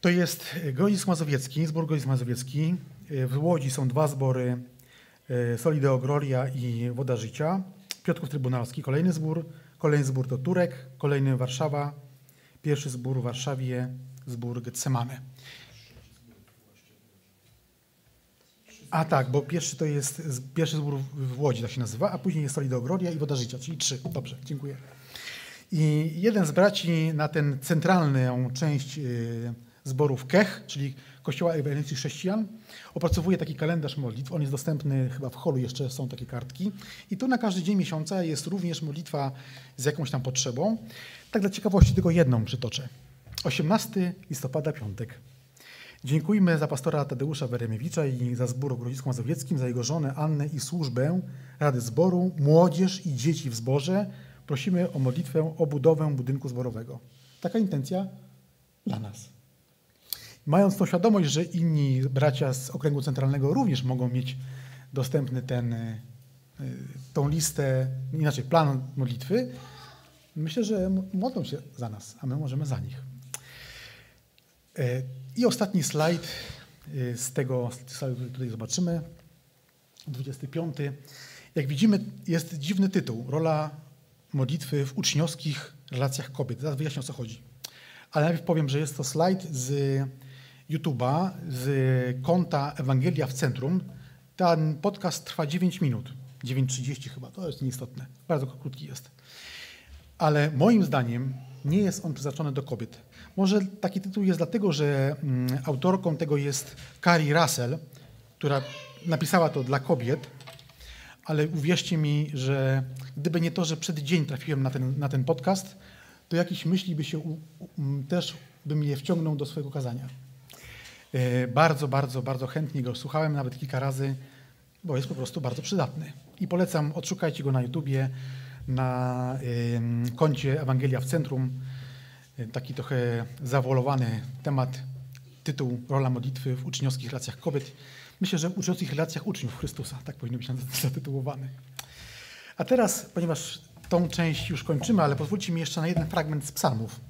S1: To jest Grodzisk Mazowiecki, zbór Grodzisk Mazowiecki. W Łodzi są dwa zbory, e, Solideo Gloria i Woda Życia. Piotrków Trybunalski, kolejny zbór. Kolejny zbór to Turek, kolejny Warszawa. Pierwszy zbór w Warszawie, zbór Getsemane. A tak, bo pierwszy to jest pierwszy zbór w Łodzi, tak się nazywa, a później jest Solideo Gloria i Woda Życia, czyli trzy. Dobrze, dziękuję. I jeden z braci na tę centralną część y, zborów Kech, czyli Kościoła Ewangelii Chrześcijan, opracowuje taki kalendarz modlitw. On jest dostępny chyba w holu, jeszcze są takie kartki. I tu na każdy dzień miesiąca jest również modlitwa z jakąś tam potrzebą. Tak dla ciekawości tylko jedną przytoczę. 18 listopada, piątek. Dziękujmy za pastora Tadeusza Weremiewicza i za zbór w Grodzisku Mazowieckim, za jego żonę Annę i służbę Rady Zboru, młodzież i dzieci w zborze. Prosimy o modlitwę o budowę budynku zborowego. Taka intencja dla nas. Mając tą świadomość, że inni bracia z okręgu centralnego również mogą mieć dostępny ten, y, y, tą listę, inaczej plan modlitwy, myślę, że modlą się za nas, a my możemy za nich. E, I ostatni slajd y, z tego slajdu, który tutaj zobaczymy, 25. Jak widzimy, jest dziwny tytuł. Rola modlitwy w uczniowskich relacjach kobiet. Zaraz wyjaśnię, o co chodzi. Ale najpierw powiem, że jest to slajd z YouTube'a, z konta Ewangelia w Centrum. Ten podcast trwa 9 minut. 9.30 chyba, to jest nieistotne. Bardzo krótki jest. Ale moim zdaniem nie jest on przeznaczony do kobiet. Może taki tytuł jest dlatego, że mm, autorką tego jest Carrie Russell, która napisała to dla kobiet, ale uwierzcie mi, że gdyby nie to, że przed dzień trafiłem na ten, na ten podcast, to jakieś myśli by się u, u, też bym je wciągnął do swojego kazania. E, Bardzo, bardzo, bardzo chętnie go słuchałem, nawet kilka razy, bo jest po prostu bardzo przydatny. I polecam, odszukajcie go na YouTubie, na koncie Ewangelia w Centrum. E, Taki trochę zawolowany temat, tytuł Rola modlitwy w uczniowskich relacjach kobiet. Myślę, że w uczniowskich relacjach uczniów Chrystusa, tak powinno być zatytułowany. A teraz, ponieważ tą część już kończymy, ale pozwólcie mi jeszcze na jeden fragment z psalmów,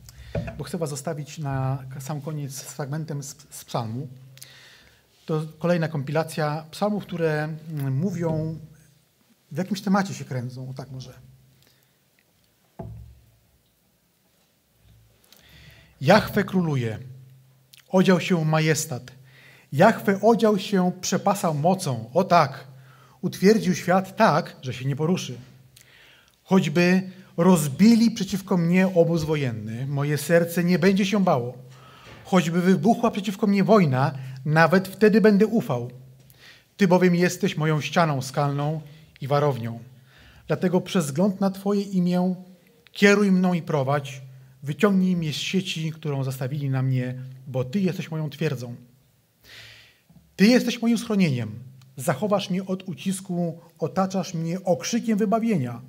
S1: bo chcę was zostawić na sam koniec z fragmentem z, z psalmu. To kolejna kompilacja psalmów, które mm, mówią, w jakimś temacie się kręcą, o tak może. Jachwę króluje, odział się majestat. Jachwę odział się, przepasał mocą, o tak, utwierdził świat tak, że się nie poruszy. Choćby rozbili przeciwko mnie obóz wojenny, moje serce nie będzie się bało. Choćby wybuchła przeciwko mnie wojna, nawet wtedy będę ufał. Ty bowiem jesteś moją ścianą skalną i warownią. Dlatego przez wzgląd na Twoje imię kieruj mną i prowadź, wyciągnij mnie z sieci, którą zastawili na mnie, bo Ty jesteś moją twierdzą. Ty jesteś moim schronieniem. Zachowasz mnie od ucisku, otaczasz mnie okrzykiem wybawienia.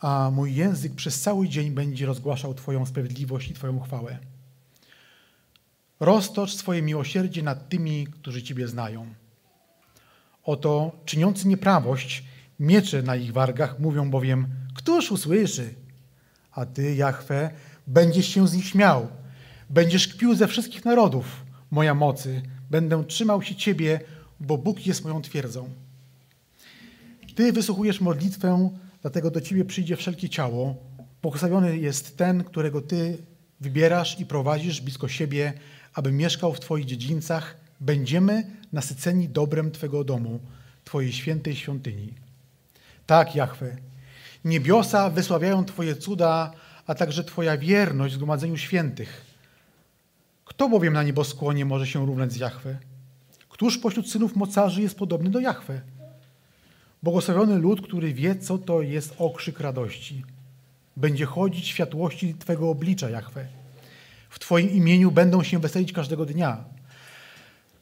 S1: A mój język przez cały dzień będzie rozgłaszał Twoją sprawiedliwość i Twoją chwałę. Roztocz swoje miłosierdzie nad tymi, którzy Ciebie znają. Oto czyniący nieprawość, miecze na ich wargach mówią bowiem, któż usłyszy? A Ty, Jahwe, będziesz się z nich śmiał. Będziesz kpił ze wszystkich narodów, moja mocy. Będę trzymał się Ciebie, bo Bóg jest moją twierdzą. Ty wysłuchujesz modlitwę, dlatego do Ciebie przyjdzie wszelkie ciało. Błogosławiony jest ten, którego Ty wybierasz i prowadzisz blisko siebie, aby mieszkał w Twoich dziedzińcach. Będziemy nasyceni dobrem Twego domu, Twojej świętej świątyni. Tak, Jahwe, niebiosa wysławiają Twoje cuda, a także Twoja wierność w zgromadzeniu świętych. Kto bowiem na nieboskłonie może się równać z Jahwe? Któż pośród synów mocarzy jest podobny do Jahwe? Błogosławiony lud, który wie, co to jest okrzyk radości. Będzie chodzić w światłości Twego oblicza, Jahwe. W Twoim imieniu będą się weselić każdego dnia,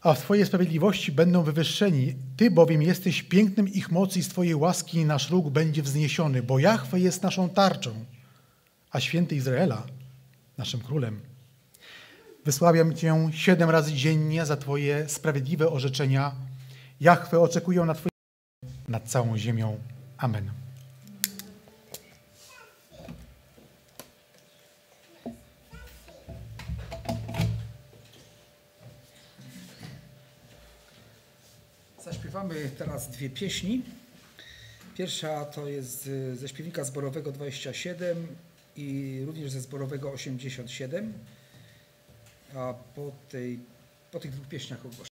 S1: a w Twojej sprawiedliwości będą wywyższeni. Ty bowiem jesteś pięknym ich mocy i z Twojej łaski nasz róg będzie wzniesiony, bo Jahwe jest naszą tarczą, a święty Izraela naszym królem. Wysławiam Cię siedem razy dziennie za Twoje sprawiedliwe orzeczenia. Jahwe oczekują na Twoje nad całą ziemią. Amen.
S3: Zaśpiewamy teraz dwie pieśni. Pierwsza to jest y, ze śpiewnika zborowego 27 i również ze zborowego 87. A po, tej, po tych dwóch pieśniach ogłoszę.